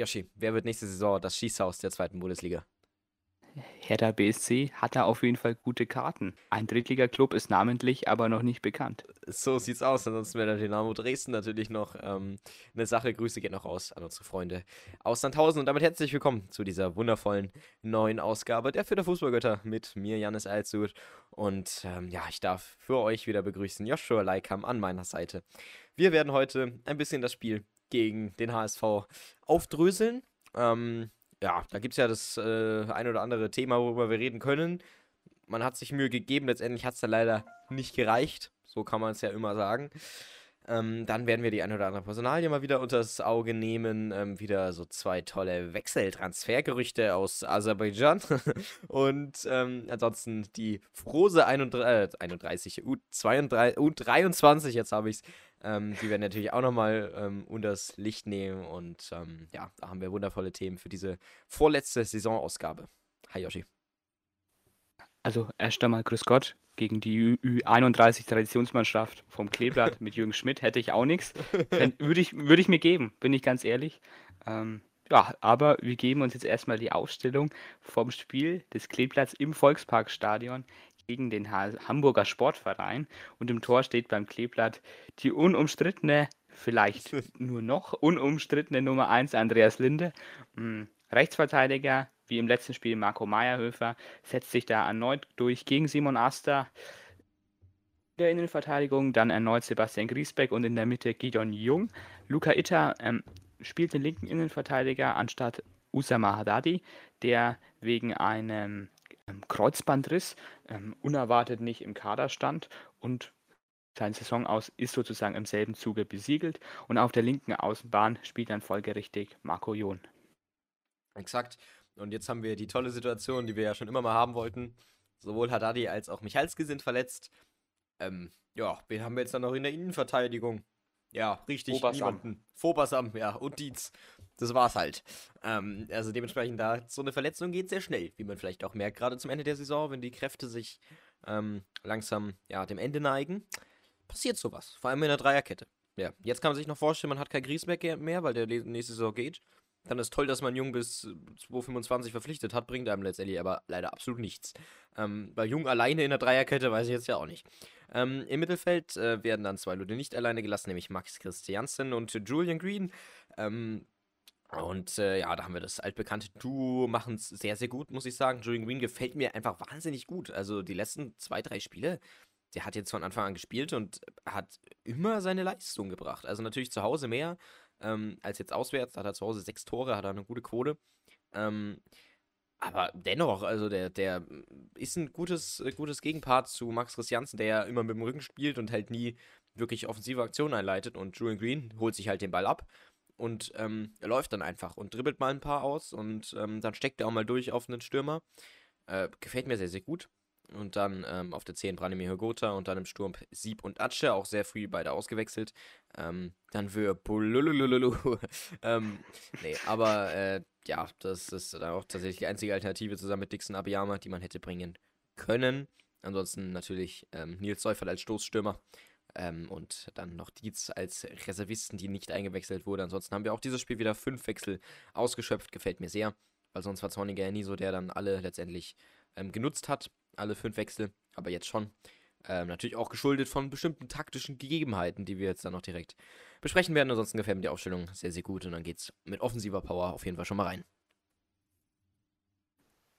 Yoshi, wer wird nächste Saison das Schießhaus der zweiten Bundesliga? Hertha BSC hat da auf jeden Fall gute Karten. Ein Drittliga-Club ist namentlich aber noch nicht bekannt. So sieht's aus. Ansonsten wäre der Dynamo Dresden natürlich noch ähm, eine Sache. Grüße gehen noch raus an unsere Freunde aus Sandhausen. Und damit herzlich willkommen zu dieser wundervollen neuen Ausgabe der Für der Fußballgötter mit mir, Janis Alzut. Und ähm, ja, ich darf für euch wieder begrüßen Joshua Leikam an meiner Seite. Wir werden heute ein bisschen das Spiel gegen den HSV aufdröseln. Ähm, ja, da gibt es ja das äh, ein oder andere Thema, worüber wir reden können. Man hat sich Mühe gegeben, letztendlich hat es dann leider nicht gereicht. So kann man es ja immer sagen. Ähm, dann werden wir die ein oder andere Personalie mal wieder unters Auge nehmen. Ähm, wieder so zwei tolle Wechseltransfergerüchte aus Aserbaidschan. Und ähm, ansonsten die Frose 31, äh, 31 U32, U23, jetzt habe ich es. Ähm, die werden natürlich auch nochmal ähm, unters Licht nehmen. Und ähm, ja, da haben wir wundervolle Themen für diese vorletzte Saisonausgabe. Hi Yoshi. Also erst einmal Grüß Gott gegen die Ü31 Traditionsmannschaft vom Kleeblatt mit Jürgen Schmidt hätte ich auch nichts. Würde ich, würd ich mir geben, bin ich ganz ehrlich. Ähm, ja, aber wir geben uns jetzt erstmal die Aufstellung vom Spiel des Kleeblatts im Volksparkstadion gegen den Hamburger Sportverein. Und im Tor steht beim Kleeblatt die unumstrittene, vielleicht nur noch unumstrittene Nummer 1 Andreas Linde. Hm, Rechtsverteidiger wie im letzten Spiel Marco Meyerhöfer, setzt sich da erneut durch gegen Simon Aster der Innenverteidigung, dann erneut Sebastian Griesbeck und in der Mitte Gideon Jung. Luca Itter ähm, spielt den linken Innenverteidiger anstatt Usama Haddadi, der wegen einem ähm, Kreuzbandriss ähm, unerwartet nicht im Kader stand und sein Saison aus ist sozusagen im selben Zuge besiegelt und auf der linken Außenbahn spielt dann folgerichtig Marco John. Exakt. Und jetzt haben wir die tolle Situation, die wir ja schon immer mal haben wollten. Sowohl Haddadi als auch Michalski sind verletzt. Ähm, ja, wen haben wir jetzt dann noch in der Innenverteidigung? Ja, richtig, Phobasam. niemanden. Phobasam, ja, und Dietz. Das war's halt. Ähm, also dementsprechend da, so eine Verletzung geht sehr schnell, wie man vielleicht auch merkt, gerade zum Ende der Saison, wenn die Kräfte sich ähm, langsam, ja, dem Ende neigen, passiert sowas. Vor allem in der Dreierkette. Ja, jetzt kann man sich noch vorstellen, man hat kein Griesbeck mehr, weil der nächste Saison geht. Dann ist toll, dass man Jung bis 225 verpflichtet hat, bringt einem letztendlich aber leider absolut nichts. Ähm, bei Jung alleine in der Dreierkette weiß ich jetzt ja auch nicht. Ähm, Im Mittelfeld äh, werden dann zwei Leute nicht alleine gelassen, nämlich Max Christiansen und Julian Green. Ähm, und äh, ja, da haben wir das altbekannte Duo, machen es sehr, sehr gut, muss ich sagen. Julian Green gefällt mir einfach wahnsinnig gut. Also die letzten zwei, drei Spiele, der hat jetzt von Anfang an gespielt und hat immer seine Leistung gebracht. Also natürlich zu Hause mehr, ähm, als jetzt auswärts. Da hat er zu Hause sechs Tore, hat er eine gute Quote. Ähm, aber dennoch, also der, der ist ein gutes, gutes Gegenpart zu Max Christiansen, der ja immer mit dem Rücken spielt und halt nie wirklich offensive Aktionen einleitet. Und Julian Green holt sich halt den Ball ab und ähm, läuft dann einfach und dribbelt mal ein paar aus und ähm, dann steckt er auch mal durch auf einen Stürmer. Äh, gefällt mir sehr, sehr gut. Und dann ähm, auf der 10 Branimir Hogota und dann im Sturm Sieb und Atsche, auch sehr früh beide ausgewechselt. Ähm, dann für ähm, nee, aber äh, ja, das ist dann auch tatsächlich die einzige Alternative zusammen mit Dixon Abiyama, die man hätte bringen können. Ansonsten natürlich ähm, Nils Seufert als Stoßstürmer. Ähm, und dann noch Dietz als Reservisten, die nicht eingewechselt wurde. Ansonsten haben wir auch dieses Spiel wieder fünf Wechsel ausgeschöpft. Gefällt mir sehr, weil sonst war Zorniger ja nie so, der dann alle letztendlich ähm, genutzt hat alle fünf Wechsel, aber jetzt schon. Ähm, natürlich auch geschuldet von bestimmten taktischen Gegebenheiten, die wir jetzt dann noch direkt besprechen werden. Ansonsten gefällt mir die Aufstellung sehr, sehr gut und dann geht's mit offensiver Power auf jeden Fall schon mal rein.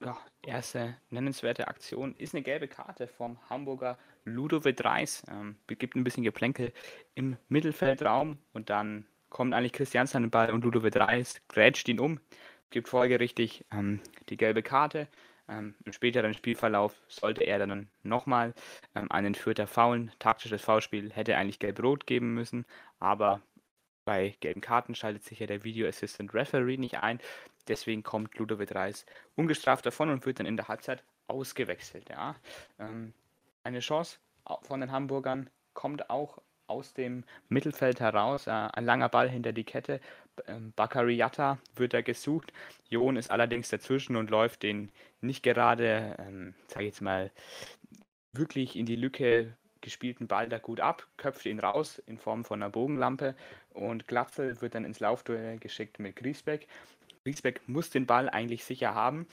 Ja, erste nennenswerte Aktion ist eine gelbe Karte vom Hamburger Ludovic Reis. Ähm, gibt ein bisschen Geplänkel im Mittelfeldraum und dann kommt eigentlich Christiansen an Ball und Ludovic Reis grätscht ihn um, gibt folgerichtig ähm, die gelbe Karte. Ähm, Im späteren Spielverlauf sollte er dann nochmal ähm, einen Fürther faulen. Taktisches Foulspiel hätte eigentlich gelb-rot geben müssen, aber bei gelben Karten schaltet sich ja der Video Assistant Referee nicht ein. Deswegen kommt Ludovic Reis ungestraft davon und wird dann in der Halbzeit ausgewechselt. Ja. Ähm, eine Chance von den Hamburgern kommt auch aus dem Mittelfeld heraus. Äh, ein langer Ball hinter die Kette. Ähm, Bakary Yatta wird da gesucht. Jon ist allerdings dazwischen und läuft den nicht gerade, ähm, sage ich jetzt mal, wirklich in die Lücke gespielten Ball da gut ab, köpft ihn raus in Form von einer Bogenlampe und Glatzel wird dann ins Laufduell geschickt mit Griesbeck. Griesbeck muss den Ball eigentlich sicher haben.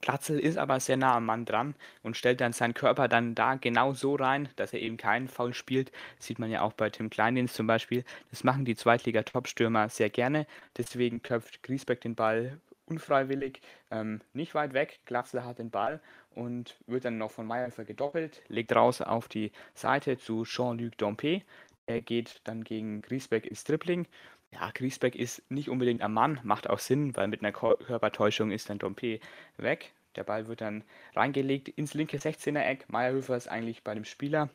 Glatzel ist aber sehr nah am Mann dran und stellt dann seinen Körper dann da genau so rein, dass er eben keinen Foul spielt. Das sieht man ja auch bei Tim Kleindienst zum Beispiel. Das machen die Zweitliga-Topstürmer sehr gerne. Deswegen köpft Griesbeck den Ball unfreiwillig ähm, nicht weit weg. Glatzel hat den Ball und wird dann noch von Meyerfer gedoppelt, legt raus auf die Seite zu Jean-Luc Dompe. Er geht dann gegen Griesbeck ins Tripling. Ja, Griesbeck ist nicht unbedingt am Mann, macht auch Sinn, weil mit einer Körpertäuschung ist dann Dompe weg. Der Ball wird dann reingelegt ins linke 16er Eck. Meyerhöfer ist eigentlich bei dem Spieler.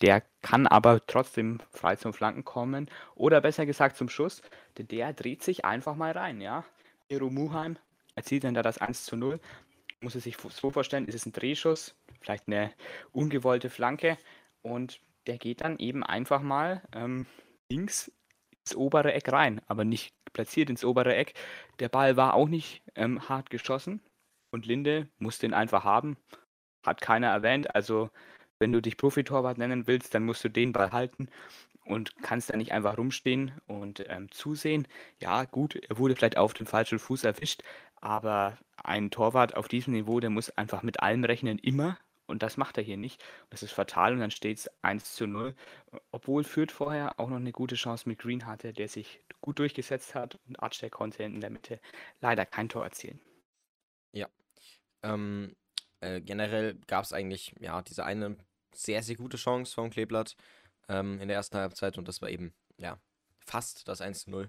Der kann aber trotzdem frei zum Flanken kommen. Oder besser gesagt zum Schuss. Denn der dreht sich einfach mal rein, ja. Hero Muheim erzielt dann da das 1 zu 0. Muss es sich so vorstellen, ist es ein Drehschuss, vielleicht eine ungewollte Flanke und der geht dann eben einfach mal ähm, links ins obere Eck rein, aber nicht platziert ins obere Eck. Der Ball war auch nicht ähm, hart geschossen und Linde muss den einfach haben. Hat keiner erwähnt. Also, wenn du dich Profitorwart nennen willst, dann musst du den Ball halten und kannst da nicht einfach rumstehen und ähm, zusehen. Ja, gut, er wurde vielleicht auf dem falschen Fuß erwischt, aber ein Torwart auf diesem Niveau, der muss einfach mit allem rechnen, immer. Und das macht er hier nicht. Das ist fatal und dann steht es 1 zu 0. Obwohl Fürth vorher auch noch eine gute Chance mit Green hatte, der sich gut durchgesetzt hat und Archer konnte in der Mitte leider kein Tor erzielen. Ja. Ähm, äh, generell gab es eigentlich ja diese eine sehr, sehr gute Chance vom Kleeblatt ähm, in der ersten Halbzeit und das war eben, ja, fast das 1-0.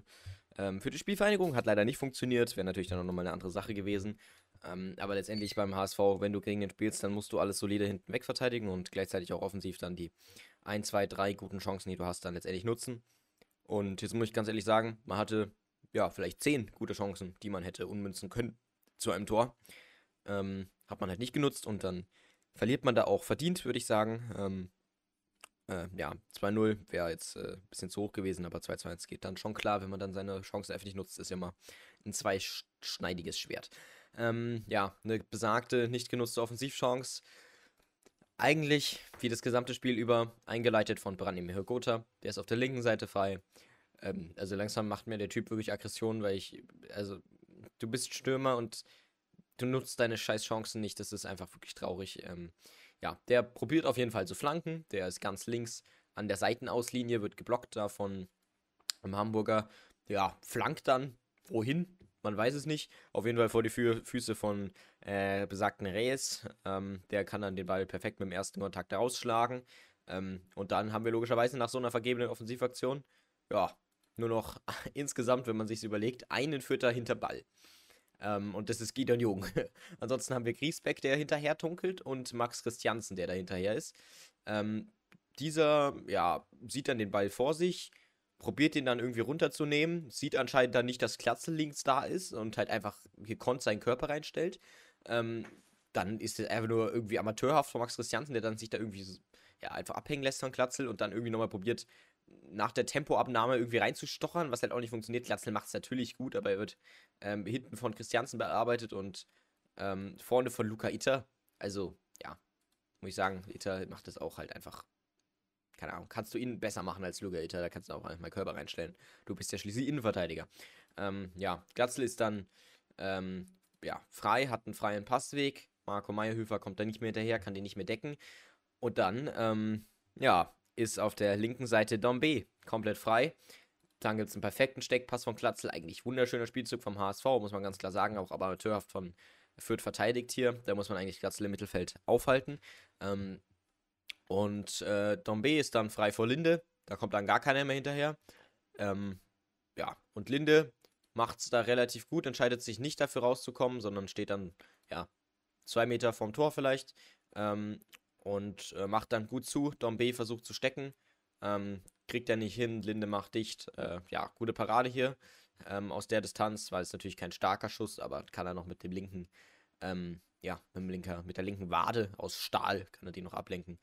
Ähm, für die Spielvereinigung hat leider nicht funktioniert, wäre natürlich dann auch nochmal eine andere Sache gewesen. Ähm, aber letztendlich beim HSV, wenn du gegen den spielst, dann musst du alles solide hinten weg verteidigen und gleichzeitig auch offensiv dann die 1, 2, 3 guten Chancen, die du hast, dann letztendlich nutzen. Und jetzt muss ich ganz ehrlich sagen, man hatte ja vielleicht 10 gute Chancen, die man hätte unmünzen können zu einem Tor. Ähm, hat man halt nicht genutzt und dann verliert man da auch verdient, würde ich sagen. Ähm, äh, ja, 2-0 wäre jetzt äh, ein bisschen zu hoch gewesen, aber 2-2 geht dann schon klar, wenn man dann seine Chancen einfach nicht nutzt, ist ja immer ein zweischneidiges Schwert. Ähm, ja, eine besagte, nicht genutzte Offensivchance. Eigentlich, wie das gesamte Spiel über, eingeleitet von Branimir Gotha. Der ist auf der linken Seite frei. Ähm, also langsam macht mir der Typ wirklich Aggression, weil ich, also, du bist Stürmer und du nutzt deine scheiß Chancen nicht. Das ist einfach wirklich traurig. Ähm, ja, der probiert auf jeden Fall zu flanken. Der ist ganz links an der Seitenauslinie, wird geblockt da von einem Hamburger. Ja, flankt dann. Wohin? Man weiß es nicht. Auf jeden Fall vor die Fü Füße von äh, besagten Reyes. Ähm, der kann dann den Ball perfekt mit dem ersten Kontakt rausschlagen. Ähm, und dann haben wir logischerweise nach so einer vergebenen Offensivaktion, ja, nur noch insgesamt, wenn man sich überlegt, einen Vierter hinter Ball. Ähm, und das ist Gideon Jung. Ansonsten haben wir Griesbeck, der hinterher tunkelt, und Max Christiansen, der da hinterher ist. Ähm, dieser, ja, sieht dann den Ball vor sich, probiert ihn dann irgendwie runterzunehmen, sieht anscheinend dann nicht, dass Klatzel links da ist und halt einfach gekonnt seinen Körper reinstellt. Ähm, dann ist es einfach nur irgendwie amateurhaft von Max Christiansen, der dann sich da irgendwie ja, einfach abhängen lässt von Klatzel und dann irgendwie nochmal probiert, nach der Tempoabnahme irgendwie reinzustochern, was halt auch nicht funktioniert. Glatzel macht es natürlich gut, aber er wird ähm, hinten von Christiansen bearbeitet und ähm, vorne von Luca Itter. Also, ja, muss ich sagen, Itter macht das auch halt einfach. Keine Ahnung, kannst du ihn besser machen als Luca Itter, da kannst du auch mal Körper reinstellen. Du bist ja schließlich Innenverteidiger. Ähm, ja, Glatzel ist dann ähm, ja, frei, hat einen freien Passweg. Marco Meyerhöfer kommt da nicht mehr hinterher, kann den nicht mehr decken. Und dann, ähm, ja, ist auf der linken Seite Dombe komplett frei. Dann gibt es einen perfekten Steckpass von Klatzel. Eigentlich wunderschöner Spielzug vom HSV, muss man ganz klar sagen. Auch amateurhaft von Fürth verteidigt hier. Da muss man eigentlich Klatzel im Mittelfeld aufhalten. Ähm, und äh, Dombe ist dann frei vor Linde. Da kommt dann gar keiner mehr hinterher. Ähm, ja, und Linde macht es da relativ gut, entscheidet sich nicht dafür rauszukommen, sondern steht dann, ja, zwei Meter vom Tor vielleicht. Ähm, und äh, macht dann gut zu. Dombe versucht zu stecken, ähm, kriegt er nicht hin. Linde macht dicht. Äh, ja, gute Parade hier ähm, aus der Distanz, weil es natürlich kein starker Schuss, aber kann er noch mit dem linken, ähm, ja, mit, dem linker, mit der linken Wade aus Stahl kann er die noch ablenken.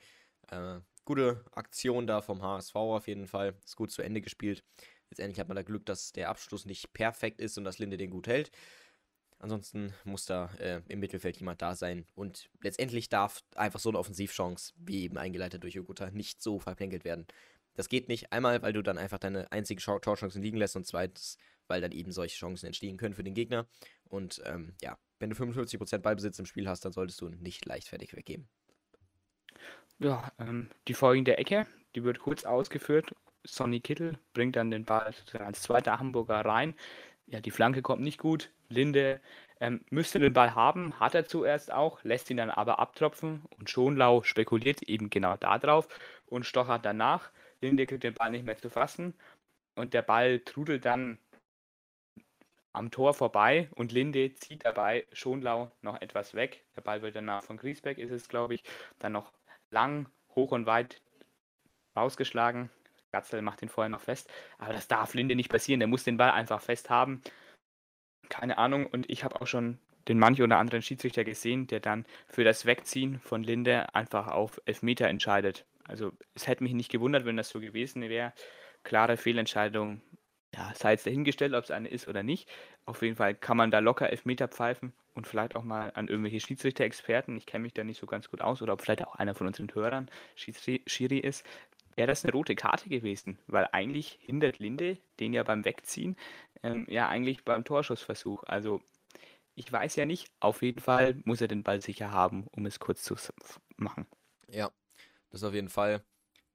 Äh, gute Aktion da vom HSV auf jeden Fall. Ist gut zu Ende gespielt. Letztendlich hat man da Glück, dass der Abschluss nicht perfekt ist und dass Linde den gut hält. Ansonsten muss da äh, im Mittelfeld jemand da sein. Und letztendlich darf einfach so eine Offensivchance, wie eben eingeleitet durch Ogutta, nicht so verplänkelt werden. Das geht nicht. Einmal, weil du dann einfach deine einzige Torchancen liegen lässt und zweitens, weil dann eben solche Chancen entstehen können für den Gegner. Und ähm, ja, wenn du 55% Ballbesitz im Spiel hast, dann solltest du nicht leichtfertig weggeben. Ja, ähm, die folgende Ecke, die wird kurz ausgeführt. Sonny Kittel bringt dann den Ball als zweiter Hamburger rein. Ja, die Flanke kommt nicht gut. Linde ähm, müsste den Ball haben, hat er zuerst auch, lässt ihn dann aber abtropfen und Schonlau spekuliert eben genau darauf und stochert danach. Linde kriegt den Ball nicht mehr zu fassen und der Ball trudelt dann am Tor vorbei und Linde zieht dabei Schonlau noch etwas weg. Der Ball wird danach von Griesbeck, ist es glaube ich, dann noch lang, hoch und weit rausgeschlagen. Gatzel macht ihn vorher noch fest. Aber das darf Linde nicht passieren. Der muss den Ball einfach fest haben. Keine Ahnung. Und ich habe auch schon den manch oder anderen Schiedsrichter gesehen, der dann für das Wegziehen von Linde einfach auf Elfmeter entscheidet. Also es hätte mich nicht gewundert, wenn das so gewesen wäre. Klare Fehlentscheidung. Ja, sei jetzt dahingestellt, ob es eine ist oder nicht. Auf jeden Fall kann man da locker Elfmeter pfeifen und vielleicht auch mal an irgendwelche Schiedsrichter-Experten. Ich kenne mich da nicht so ganz gut aus oder ob vielleicht auch einer von unseren Hörern Schiri ist wäre das eine rote Karte gewesen, weil eigentlich hindert Linde den ja beim Wegziehen, ähm, ja eigentlich beim Torschussversuch. Also ich weiß ja nicht, auf jeden Fall muss er den Ball sicher haben, um es kurz zu machen. Ja, das auf jeden Fall.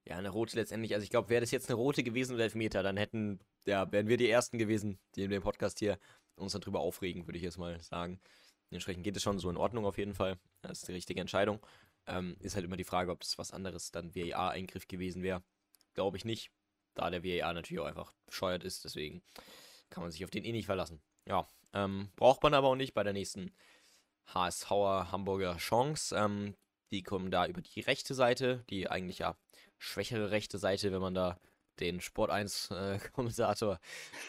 Ja, eine rote letztendlich. Also ich glaube, wäre das jetzt eine rote gewesen oder Elfmeter, dann hätten, ja, wären wir die Ersten gewesen, die in dem Podcast hier uns darüber aufregen, würde ich jetzt mal sagen. Entsprechend geht es schon so in Ordnung auf jeden Fall. Das ist die richtige Entscheidung. Ähm, ist halt immer die Frage, ob das was anderes dann VAR-Eingriff gewesen wäre. Glaube ich nicht, da der VAR natürlich auch einfach bescheuert ist, deswegen kann man sich auf den eh nicht verlassen. Ja, ähm, braucht man aber auch nicht bei der nächsten HSVer Hamburger Chance. Ähm, die kommen da über die rechte Seite, die eigentlich ja schwächere rechte Seite, wenn man da den Sport 1 äh,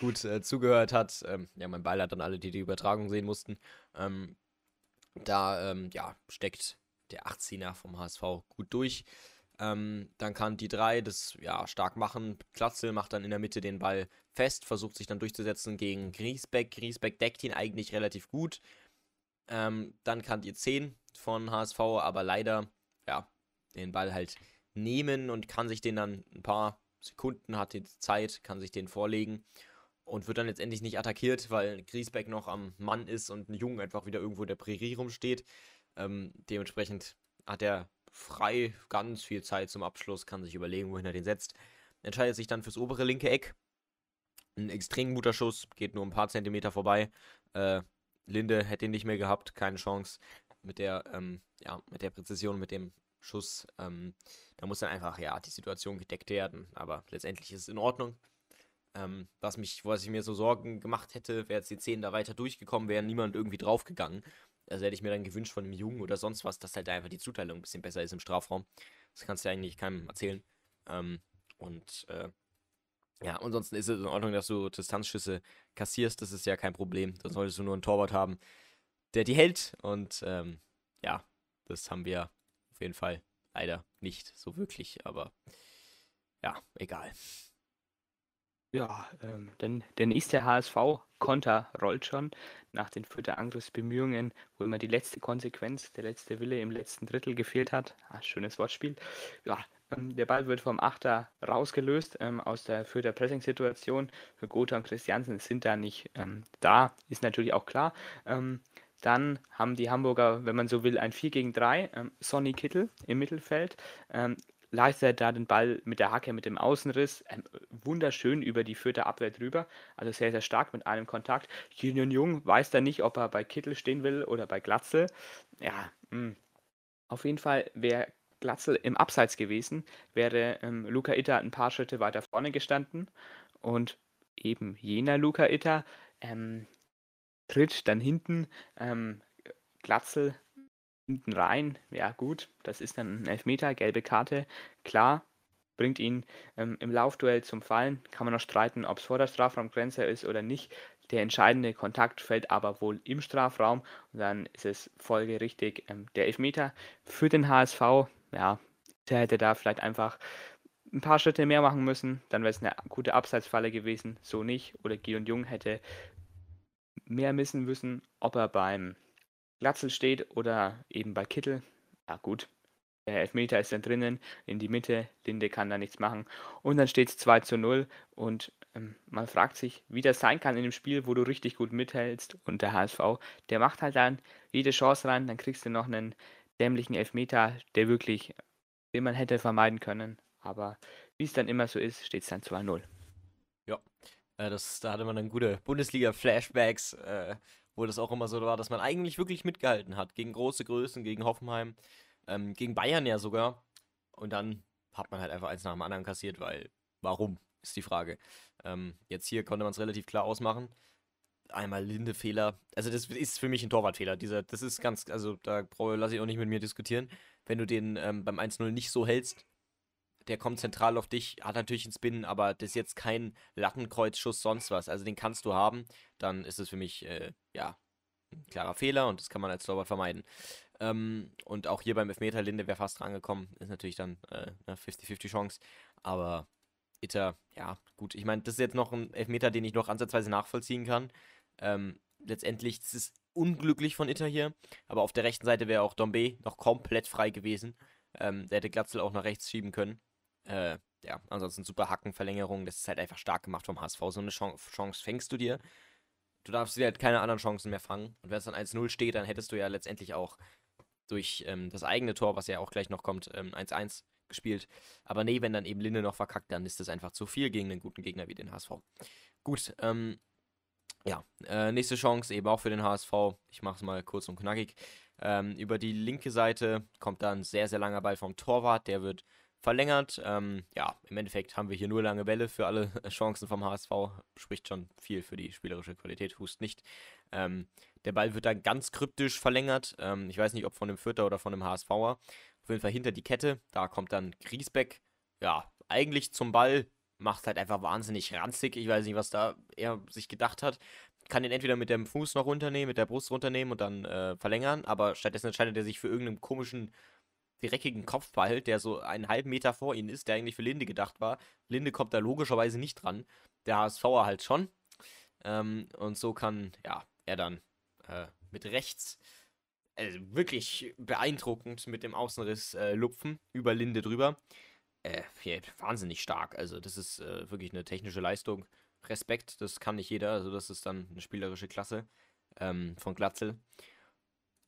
gut äh, zugehört hat. Ähm, ja, mein Beileid an alle, die die Übertragung sehen mussten. Ähm, da ähm, ja, steckt der 18er vom HSV gut durch. Ähm, dann kann die 3 das ja stark machen. Klatzel macht dann in der Mitte den Ball fest, versucht sich dann durchzusetzen gegen Griesbeck. Griesbeck deckt ihn eigentlich relativ gut. Ähm, dann kann die 10 von HSV aber leider ja, den Ball halt nehmen und kann sich den dann ein paar Sekunden, hat die Zeit, kann sich den vorlegen und wird dann letztendlich nicht attackiert, weil Griesbeck noch am Mann ist und ein Jung einfach wieder irgendwo in der Prärie rumsteht. Ähm, dementsprechend hat er frei ganz viel Zeit zum Abschluss, kann sich überlegen, wohin er den setzt. Entscheidet sich dann fürs obere linke Eck. Ein extrem guter Schuss, geht nur ein paar Zentimeter vorbei. Äh, Linde hätte ihn nicht mehr gehabt, keine Chance mit der, ähm, ja, mit der Präzision, mit dem Schuss. Ähm, da muss dann einfach, ja, die Situation gedeckt werden. Aber letztendlich ist es in Ordnung. Ähm, was mich, was ich mir so Sorgen gemacht hätte, wäre jetzt die 10 da weiter durchgekommen, wäre niemand irgendwie draufgegangen. Also hätte ich mir dann gewünscht von einem Jungen oder sonst was, dass halt einfach die Zuteilung ein bisschen besser ist im Strafraum. Das kannst du ja eigentlich keinem erzählen. Ähm, und äh, ja, ansonsten ist es in Ordnung, dass du Distanzschüsse kassierst. Das ist ja kein Problem. Da solltest du nur einen Torwart haben, der die hält. Und ähm, ja, das haben wir auf jeden Fall leider nicht so wirklich. Aber ja, egal. Ja, ähm, denn der nächste HSV-Konter rollt schon nach den Fürther Angriffsbemühungen, wo immer die letzte Konsequenz, der letzte Wille im letzten Drittel gefehlt hat. Ah, schönes Wortspiel. Ja, ähm, der Ball wird vom Achter rausgelöst ähm, aus der Fürther Pressing-Situation. Für Gotha und Christiansen sind da nicht ähm, da, ist natürlich auch klar. Dann haben die Hamburger, wenn man so will, ein 4 gegen 3. Ähm, Sonny Kittel im Mittelfeld. Ähm, leistet da den Ball mit der Hacke, mit dem Außenriss ähm, wunderschön über die vierte Abwehr drüber. Also sehr, sehr stark mit einem Kontakt. Julian Jung weiß da nicht, ob er bei Kittel stehen will oder bei Glatzel. Ja, mh. Hm. auf jeden Fall wäre Glatzel im Abseits gewesen, wäre ähm, Luca Itter ein paar Schritte weiter vorne gestanden und eben jener Luca Itter ähm, tritt dann hinten ähm, Glatzel hinten rein. Ja, gut, das ist dann ein Elfmeter, gelbe Karte. Klar, bringt ihn ähm, im Laufduell zum Fallen. Kann man noch streiten, ob es vor der Strafraumgrenze ist oder nicht. Der entscheidende Kontakt fällt aber wohl im Strafraum und dann ist es folgerichtig ähm, der Elfmeter für den HSV. Ja, der hätte da vielleicht einfach ein paar Schritte mehr machen müssen, dann wäre es eine gute Abseitsfalle gewesen, so nicht. Oder Gideon Jung hätte mehr missen müssen, ob er beim Glatzel steht oder eben bei Kittel. Ja gut, der Elfmeter ist dann drinnen, in die Mitte, Linde kann da nichts machen. Und dann steht es 2 zu 0 und ähm, man fragt sich, wie das sein kann in einem Spiel, wo du richtig gut mithältst. Und der HSV, der macht halt dann jede Chance rein, dann kriegst du noch einen dämlichen Elfmeter, der wirklich, den man hätte vermeiden können. Aber wie es dann immer so ist, steht es dann 2-0. Ja, äh, das, da hatte man dann gute Bundesliga-Flashbacks, äh, wo das auch immer so war, dass man eigentlich wirklich mitgehalten hat gegen große Größen, gegen Hoffenheim. Ähm, gegen Bayern ja sogar. Und dann hat man halt einfach eins nach dem anderen kassiert, weil warum, ist die Frage. Ähm, jetzt hier konnte man es relativ klar ausmachen. Einmal Linde-Fehler. Also, das ist für mich ein Torwartfehler. Dieser, das ist ganz, also da lasse ich auch nicht mit mir diskutieren. Wenn du den ähm, beim 1-0 nicht so hältst, der kommt zentral auf dich, hat natürlich einen Spin, aber das ist jetzt kein Lattenkreuzschuss, sonst was. Also den kannst du haben, dann ist es für mich, äh, ja, ein klarer Fehler und das kann man als Torwart vermeiden. Ähm, und auch hier beim Elfmeter Linde wäre fast rangekommen. Ist natürlich dann äh, eine 50-50 Chance. Aber Itter, ja, gut. Ich meine, das ist jetzt noch ein Elfmeter, den ich noch ansatzweise nachvollziehen kann. Ähm, letztendlich, das ist unglücklich von Itter hier. Aber auf der rechten Seite wäre auch Dombe noch komplett frei gewesen. Ähm, der hätte Glatzel auch nach rechts schieben können. Äh, ja, ansonsten super Hackenverlängerung. Das ist halt einfach stark gemacht vom HSV. So eine Chance, fängst du dir. Du darfst dir halt keine anderen Chancen mehr fangen. Und wenn es dann 1-0 steht, dann hättest du ja letztendlich auch durch ähm, das eigene Tor, was ja auch gleich noch kommt, 1-1 ähm, gespielt. Aber nee, wenn dann eben Linde noch verkackt, dann ist das einfach zu viel gegen einen guten Gegner wie den HSV. Gut, ähm, ja, äh, nächste Chance eben auch für den HSV. Ich mache es mal kurz und knackig. Ähm, über die linke Seite kommt dann ein sehr, sehr langer Ball vom Torwart. Der wird verlängert. Ähm, ja, im Endeffekt haben wir hier nur lange Bälle für alle Chancen vom HSV. Spricht schon viel für die spielerische Qualität, hust nicht. Ähm, der Ball wird dann ganz kryptisch verlängert. Ähm, ich weiß nicht, ob von dem Vierter oder von dem HSVer. Auf jeden Fall hinter die Kette. Da kommt dann Griesbeck. Ja, eigentlich zum Ball. Macht halt einfach wahnsinnig ranzig. Ich weiß nicht, was da er sich gedacht hat. Kann den entweder mit dem Fuß noch runternehmen, mit der Brust runternehmen und dann äh, verlängern. Aber stattdessen entscheidet er sich für irgendeinen komischen dreckigen Kopfball, der so einen halben Meter vor ihnen ist, der eigentlich für Linde gedacht war. Linde kommt da logischerweise nicht dran. Der HSVer halt schon. Ähm, und so kann, ja, er dann äh, mit rechts äh, wirklich beeindruckend mit dem Außenriss äh, lupfen, über Linde drüber. Äh, wahnsinnig stark. Also, das ist äh, wirklich eine technische Leistung. Respekt, das kann nicht jeder. Also, das ist dann eine spielerische Klasse ähm, von Glatzel.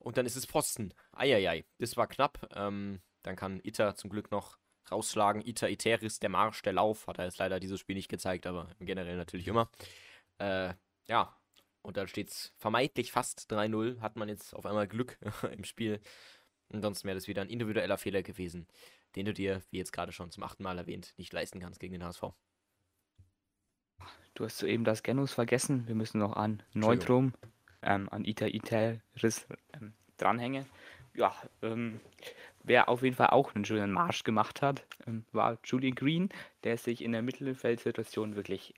Und dann ist es Pfosten. Eieiei, das war knapp. Ähm, dann kann Ita zum Glück noch rausschlagen. Ita Iteris, der Marsch, der Lauf. Hat er jetzt leider dieses Spiel nicht gezeigt, aber generell natürlich immer. Äh, ja, und dann steht es vermeintlich fast 3-0. Hat man jetzt auf einmal Glück im Spiel. Ansonsten wäre das wieder ein individueller Fehler gewesen, den du dir, wie jetzt gerade schon zum achten Mal erwähnt, nicht leisten kannst gegen den HSV. Du hast soeben das Genus vergessen. Wir müssen noch an Neutrum, ähm, an Ita Iteris ähm, dranhängen. Ja, ähm, wer auf jeden Fall auch einen schönen Marsch gemacht hat, ähm, war Julian Green, der sich in der Mittelfeldsituation wirklich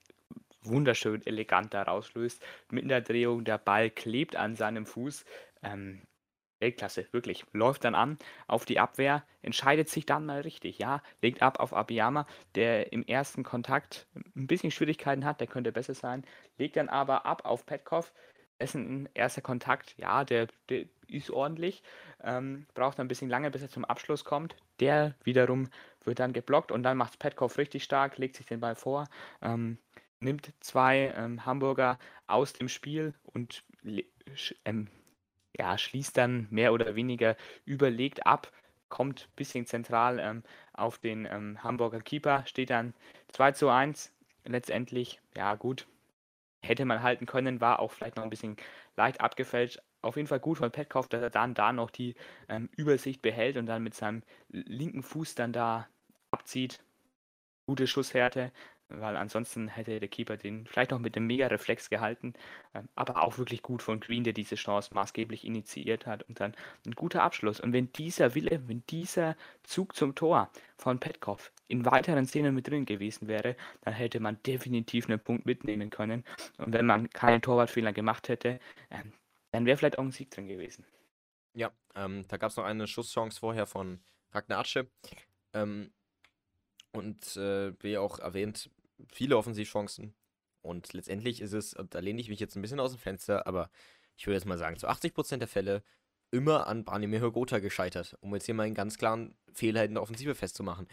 wunderschön elegant da rauslöst. Mit der Drehung, der Ball klebt an seinem Fuß. Ähm, Weltklasse, wirklich. Läuft dann an auf die Abwehr, entscheidet sich dann mal richtig, ja. Legt ab auf Abiyama, der im ersten Kontakt ein bisschen Schwierigkeiten hat, der könnte besser sein. Legt dann aber ab auf Petkov, dessen erster Kontakt, ja, der, der ist ordentlich. Ähm, braucht ein bisschen lange, bis er zum Abschluss kommt. Der wiederum wird dann geblockt und dann macht Petkov richtig stark, legt sich den Ball vor. Ähm, nimmt zwei ähm, Hamburger aus dem Spiel und ähm, ja, schließt dann mehr oder weniger überlegt ab, kommt ein bisschen zentral ähm, auf den ähm, Hamburger Keeper, steht dann 2 zu 1. Letztendlich, ja gut, hätte man halten können, war auch vielleicht noch ein bisschen leicht abgefälscht. Auf jeden Fall gut von Petkoff, dass er dann da noch die ähm, Übersicht behält und dann mit seinem linken Fuß dann da abzieht. Gute Schusshärte, weil ansonsten hätte der Keeper den vielleicht noch mit einem Mega-Reflex gehalten, ähm, aber auch wirklich gut von Green, der diese Chance maßgeblich initiiert hat und dann ein guter Abschluss. Und wenn dieser Wille, wenn dieser Zug zum Tor von Petkoff in weiteren Szenen mit drin gewesen wäre, dann hätte man definitiv einen Punkt mitnehmen können. Und wenn man keinen Torwartfehler gemacht hätte, ähm, dann wäre vielleicht auch ein Sieg drin gewesen. Ja, ähm, da gab es noch eine Schusschance vorher von Ragnar Atsche. Ähm, und äh, wie auch erwähnt, viele Offensivchancen. Und letztendlich ist es, da lehne ich mich jetzt ein bisschen aus dem Fenster, aber ich würde jetzt mal sagen, zu 80% der Fälle immer an Branimir Hörgotha gescheitert, um jetzt hier mal einen ganz klaren Fehler in der Offensive festzumachen.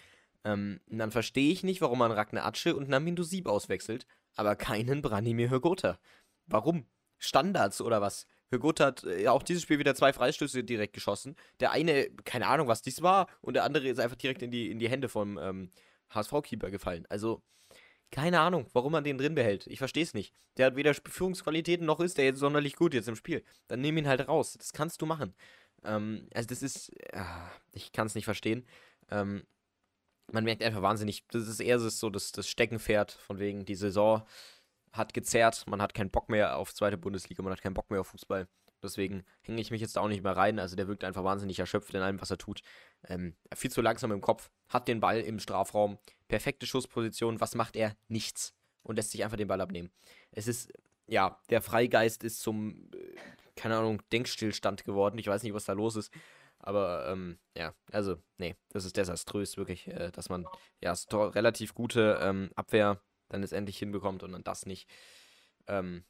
Ähm, dann verstehe ich nicht, warum man Ragnar Atsche und Namin Dusib auswechselt, aber keinen Branimir Hörgotha. Warum? Standards oder was? Hörgotha hat ja auch dieses Spiel wieder zwei Freistöße direkt geschossen. Der eine, keine Ahnung, was dies war, und der andere ist einfach direkt in die, in die Hände vom ähm, HSV-Keeper gefallen. Also, keine Ahnung, warum man den drin behält. Ich verstehe es nicht. Der hat weder Führungsqualitäten noch ist der jetzt sonderlich gut jetzt im Spiel. Dann nimm ihn halt raus. Das kannst du machen. Ähm, also das ist, äh, ich kann es nicht verstehen. Ähm, man merkt einfach wahnsinnig, das ist eher so das, das Steckenpferd von wegen, die Saison hat gezerrt, man hat keinen Bock mehr auf zweite Bundesliga, man hat keinen Bock mehr auf Fußball. Deswegen hänge ich mich jetzt da auch nicht mehr rein. Also der wirkt einfach wahnsinnig erschöpft in allem, was er tut. Ähm, viel zu langsam im Kopf, hat den Ball im Strafraum, perfekte Schussposition. Was macht er? Nichts. Und lässt sich einfach den Ball abnehmen. Es ist, ja, der Freigeist ist zum, äh, keine Ahnung, Denkstillstand geworden. Ich weiß nicht, was da los ist. Aber ähm, ja, also, nee, das ist desaströs, wirklich, äh, dass man ja relativ gute ähm, Abwehr dann letztendlich hinbekommt und dann das nicht. Ähm,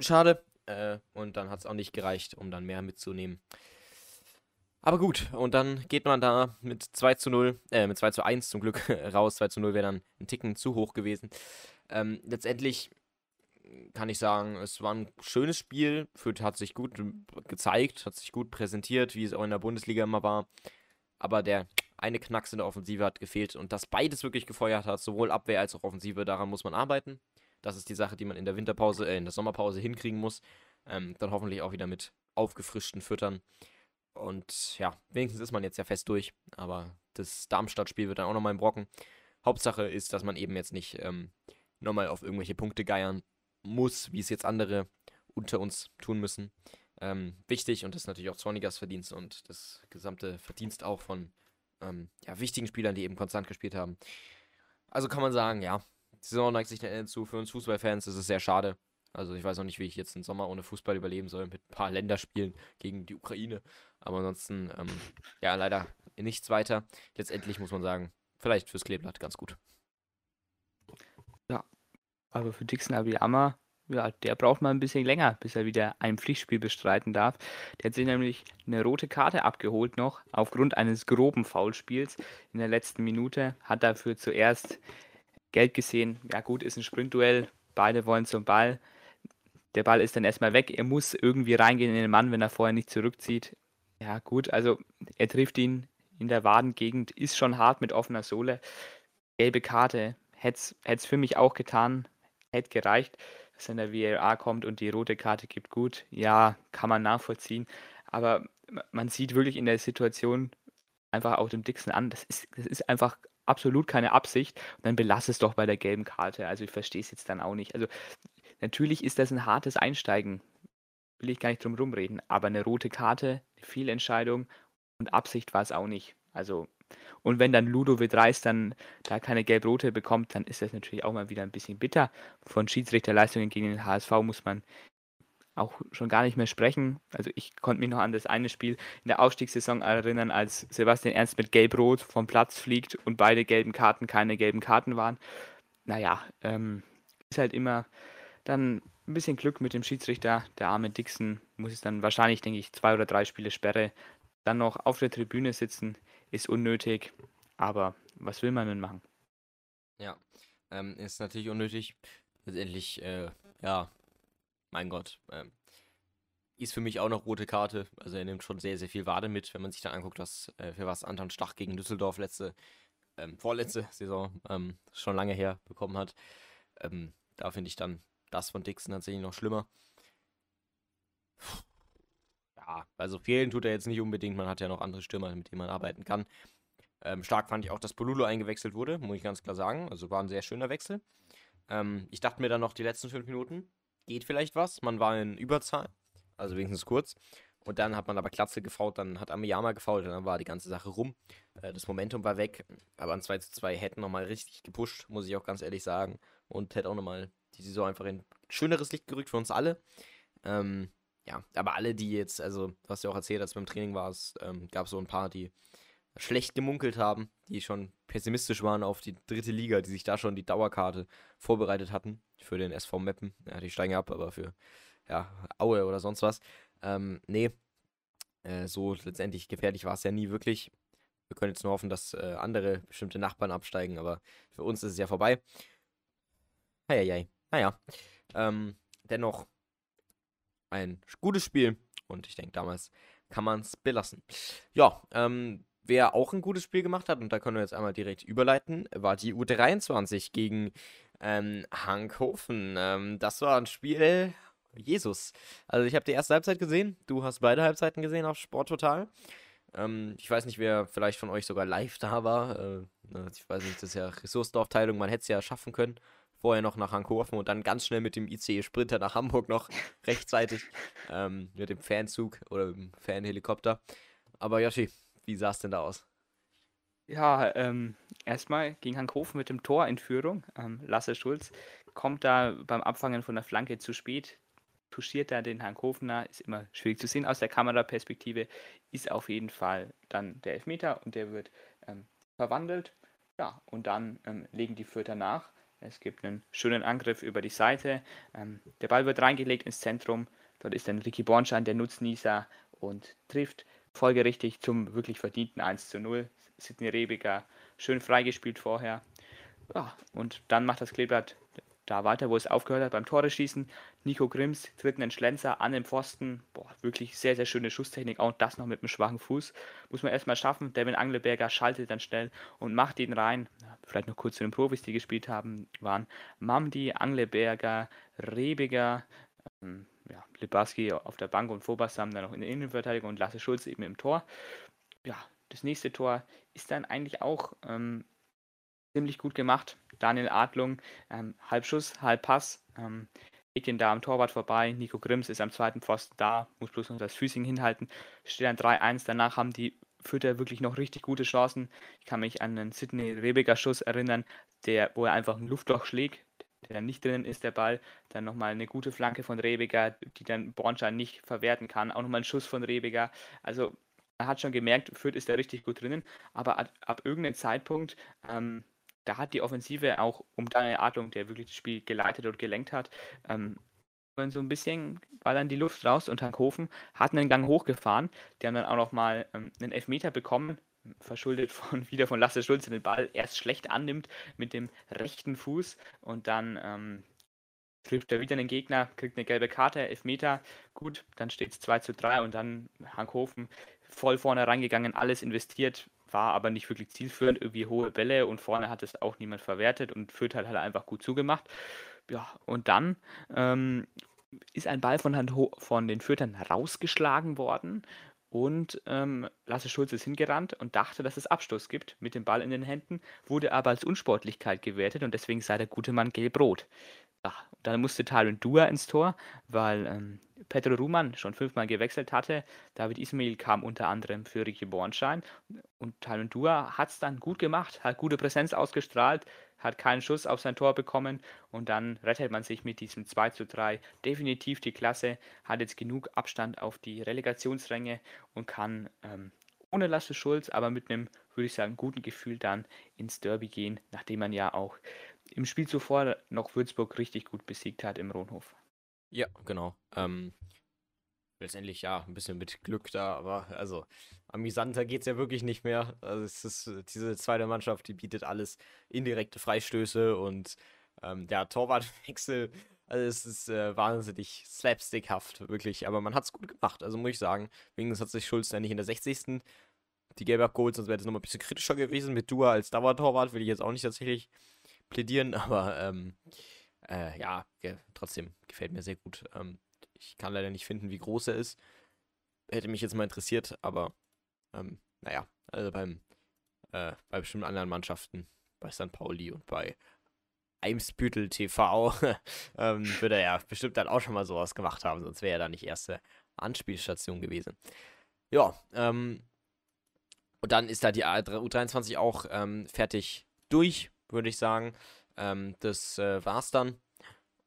schade, äh, und dann hat es auch nicht gereicht, um dann mehr mitzunehmen. Aber gut, und dann geht man da mit 2 zu 0, äh, mit 2 zu 1 zum Glück raus. 2 zu 0 wäre dann ein Ticken zu hoch gewesen. Ähm, letztendlich kann ich sagen, es war ein schönes Spiel. Fürth hat sich gut gezeigt, hat sich gut präsentiert, wie es auch in der Bundesliga immer war. Aber der eine Knacks in der Offensive hat gefehlt und dass beides wirklich gefeuert hat, sowohl Abwehr als auch Offensive, daran muss man arbeiten. Das ist die Sache, die man in der Winterpause, äh, in der Sommerpause hinkriegen muss. Ähm, dann hoffentlich auch wieder mit aufgefrischten Füttern. Und ja, wenigstens ist man jetzt ja fest durch. Aber das Darmstadt-Spiel wird dann auch nochmal ein Brocken. Hauptsache ist, dass man eben jetzt nicht ähm, nochmal auf irgendwelche Punkte geiern muss, wie es jetzt andere unter uns tun müssen. Ähm, wichtig und das ist natürlich auch Zornigas Verdienst und das gesamte Verdienst auch von ähm, ja, wichtigen Spielern, die eben konstant gespielt haben. Also kann man sagen, ja, die Saison neigt sich Ende zu. Für uns Fußballfans ist es sehr schade. Also ich weiß auch nicht, wie ich jetzt einen Sommer ohne Fußball überleben soll, mit ein paar Länderspielen gegen die Ukraine. Aber ansonsten, ähm, ja, leider nichts weiter. Letztendlich muss man sagen, vielleicht fürs Kleeblatt ganz gut. Ja, aber für Dixon Abiyama, ja, der braucht mal ein bisschen länger, bis er wieder ein Pflichtspiel bestreiten darf. Der hat sich nämlich eine rote Karte abgeholt noch, aufgrund eines groben Foulspiels in der letzten Minute. Hat dafür zuerst Geld gesehen, ja gut, ist ein Sprintduell, beide wollen zum Ball. Der Ball ist dann erstmal weg, er muss irgendwie reingehen in den Mann, wenn er vorher nicht zurückzieht. Ja gut, also er trifft ihn in der Wadengegend, ist schon hart mit offener Sohle. Gelbe Karte, hätte es für mich auch getan, hätte gereicht, dass dann der VAR kommt und die rote Karte gibt. Gut, ja, kann man nachvollziehen. Aber man sieht wirklich in der Situation einfach auch dem Dixon an, das ist, das ist einfach absolut keine Absicht, dann belass es doch bei der gelben Karte. Also ich verstehe es jetzt dann auch nicht. Also natürlich ist das ein hartes Einsteigen, will ich gar nicht drum rumreden, aber eine rote Karte, eine Fehlentscheidung und Absicht war es auch nicht. Also und wenn dann Ludovic Reis dann da keine gelb-rote bekommt, dann ist das natürlich auch mal wieder ein bisschen bitter. Von Schiedsrichterleistungen gegen den HSV muss man auch schon gar nicht mehr sprechen. Also ich konnte mich noch an das eine Spiel in der Aufstiegssaison erinnern, als Sebastian Ernst mit Gelb-Rot vom Platz fliegt und beide gelben Karten keine gelben Karten waren. Naja, ähm, ist halt immer dann ein bisschen Glück mit dem Schiedsrichter. Der arme Dixon muss es dann wahrscheinlich, denke ich, zwei oder drei Spiele Sperre. Dann noch auf der Tribüne sitzen, ist unnötig. Aber was will man denn machen? Ja, ähm, ist natürlich unnötig. Letztendlich, äh, ja, mein Gott, ähm, ist für mich auch noch rote Karte. Also er nimmt schon sehr, sehr viel Wade mit, wenn man sich dann anguckt, was äh, für was Anton Stach gegen Düsseldorf letzte, ähm, vorletzte Saison ähm, schon lange her bekommen hat. Ähm, da finde ich dann das von Dixon tatsächlich noch schlimmer. Ja, also fehlen tut er jetzt nicht unbedingt. Man hat ja noch andere Stürmer, mit denen man arbeiten kann. Ähm, stark fand ich auch, dass Polulo eingewechselt wurde, muss ich ganz klar sagen. Also war ein sehr schöner Wechsel. Ähm, ich dachte mir dann noch die letzten fünf Minuten, geht vielleicht was. Man war in Überzahl, also wenigstens kurz. Und dann hat man aber Klatze gefault, dann hat Amiyama gefault und dann war die ganze Sache rum. Äh, das Momentum war weg, aber ein 2 zu 2 hätten nochmal richtig gepusht, muss ich auch ganz ehrlich sagen. Und hätte auch nochmal die Saison einfach in schöneres Licht gerückt für uns alle. Ähm, ja, aber alle, die jetzt, also, was du auch erzählt hast, beim Training war es, ähm, gab es so ein paar, die schlecht gemunkelt haben, die schon pessimistisch waren auf die dritte Liga, die sich da schon die Dauerkarte vorbereitet hatten für den SV Meppen. Ja, die steigen ab, aber für ja, Aue oder sonst was. Ähm, nee, äh, so letztendlich gefährlich war es ja nie wirklich. Wir können jetzt nur hoffen, dass äh, andere bestimmte Nachbarn absteigen, aber für uns ist es ja vorbei. Eieiei. Naja. Ähm, dennoch ein gutes Spiel und ich denke, damals kann man es belassen. Ja, ähm, wer auch ein gutes Spiel gemacht hat, und da können wir jetzt einmal direkt überleiten, war die U23 gegen ähm, Hankhofen. Ähm, das war ein Spiel, Jesus. Also ich habe die erste Halbzeit gesehen, du hast beide Halbzeiten gesehen auf Sporttotal. Ähm, ich weiß nicht, wer vielleicht von euch sogar live da war. Äh, ne, ich weiß nicht, das ist ja Ressourcenaufteilung, man hätte es ja schaffen können. Vorher noch nach Hankoven und dann ganz schnell mit dem ICE Sprinter nach Hamburg noch rechtzeitig. Ähm, mit dem Fanzug oder dem Fanhelikopter. Aber Yoshi, wie sah es denn da aus? Ja, ähm, erstmal ging Hankhofen mit dem Tor in Führung. Ähm, Lasse Schulz kommt da beim Abfangen von der Flanke zu spät touchiert da den Herrn Kofner, ist immer schwierig zu sehen aus der Kameraperspektive, ist auf jeden Fall dann der Elfmeter und der wird ähm, verwandelt. Ja, und dann ähm, legen die Fürther nach. Es gibt einen schönen Angriff über die Seite. Ähm, der Ball wird reingelegt ins Zentrum. Dort ist dann Ricky Bornstein der Nutznießer und trifft folgerichtig zum wirklich verdienten 1 zu 0. Sidney Rebiger schön freigespielt vorher. Ja, und dann macht das Kleeblatt da weiter, wo es aufgehört hat, beim Tore schießen. Nico Grimms tritt einen Schlenzer an den Pfosten. Boah, wirklich sehr, sehr schöne Schusstechnik. Auch das noch mit einem schwachen Fuß. Muss man erstmal schaffen. Devin Angleberger schaltet dann schnell und macht ihn rein. Vielleicht noch kurz zu den Profis, die gespielt haben, waren Mamdi, Angleberger, Rebiger, ähm, ja, Libarski auf der Bank und Vobassam dann noch in der Innenverteidigung und Lasse Schulz eben im Tor. Ja, das nächste Tor ist dann eigentlich auch ähm, ziemlich gut gemacht. Daniel Adlung, ähm, Halbschuss, Halbpass, ähm, legt ihn da am Torwart vorbei. Nico Grimms ist am zweiten Pfosten da, muss bloß noch das Füßchen hinhalten. Steht dann 3-1. Danach haben die Fürther wirklich noch richtig gute Chancen. Ich kann mich an einen Sidney Rebeker Schuss erinnern, der, wo er einfach ein Luftloch schlägt, der dann nicht drin ist, der Ball. Dann nochmal eine gute Flanke von Rebeker, die dann Bornstein nicht verwerten kann. Auch nochmal ein Schuss von Rebeker. Also er hat schon gemerkt, Fürth ist da richtig gut drinnen, aber ab, ab irgendeinem Zeitpunkt ähm, da hat die Offensive auch um Daniel Adlung, der wirklich das Spiel geleitet und gelenkt hat, ähm, so ein bisschen war dann die Luft raus und Hankhofen hat einen Gang hochgefahren. Die haben dann auch nochmal ähm, einen Elfmeter bekommen, verschuldet von, wieder von Lasse Schulze, den Ball erst schlecht annimmt mit dem rechten Fuß. Und dann ähm, trifft er wieder einen Gegner, kriegt eine gelbe Karte, Elfmeter, gut, dann steht es 2 zu 3 und dann Hankhofen voll vorne reingegangen, alles investiert, war aber nicht wirklich zielführend, irgendwie hohe Bälle und vorne hat es auch niemand verwertet und Fürth hat halt einfach gut zugemacht. Ja, und dann ähm, ist ein Ball von, von den Fürtern rausgeschlagen worden und ähm, Lasse Schulz ist hingerannt und dachte, dass es Abstoß gibt mit dem Ball in den Händen, wurde aber als Unsportlichkeit gewertet und deswegen sei der gute Mann gelb-rot. Dann musste Tyron Dua ins Tor, weil ähm, Petro Ruman schon fünfmal gewechselt hatte. David Ismail kam unter anderem für Ricky Bornstein und Tyron Dua hat es dann gut gemacht, hat gute Präsenz ausgestrahlt, hat keinen Schuss auf sein Tor bekommen und dann rettet man sich mit diesem 2 zu 3 definitiv die Klasse, hat jetzt genug Abstand auf die Relegationsränge und kann ähm, ohne Lasse Schulz, aber mit einem, würde ich sagen, guten Gefühl dann ins Derby gehen, nachdem man ja auch im Spiel zuvor noch Würzburg richtig gut besiegt hat im Rohnhof. Ja, genau. Ähm, letztendlich ja, ein bisschen mit Glück da, aber also amüsanter geht es ja wirklich nicht mehr. Also es ist diese zweite Mannschaft, die bietet alles indirekte Freistöße und ähm, der Torwartwechsel, also es ist äh, wahnsinnig slapstickhaft, wirklich. Aber man hat es gut gemacht, also muss ich sagen. Wenigstens hat sich Schulz dann nicht in der 60. die Gelbe abgeholt, sonst wäre das nochmal ein bisschen kritischer gewesen. Mit Dua als Dauertorwart will ich jetzt auch nicht tatsächlich plädieren, aber ähm, äh, ja, trotzdem gefällt mir sehr gut. Ähm, ich kann leider nicht finden, wie groß er ist. Hätte mich jetzt mal interessiert, aber ähm, naja, also beim, äh, bei bestimmten anderen Mannschaften, bei St. Pauli und bei Eimsbüttel TV, ähm, würde er ja bestimmt dann auch schon mal sowas gemacht haben, sonst wäre er da nicht erste Anspielstation gewesen. Ja, ähm, und dann ist da die U23 auch ähm, fertig durch, würde ich sagen. Ähm, das äh, war's dann.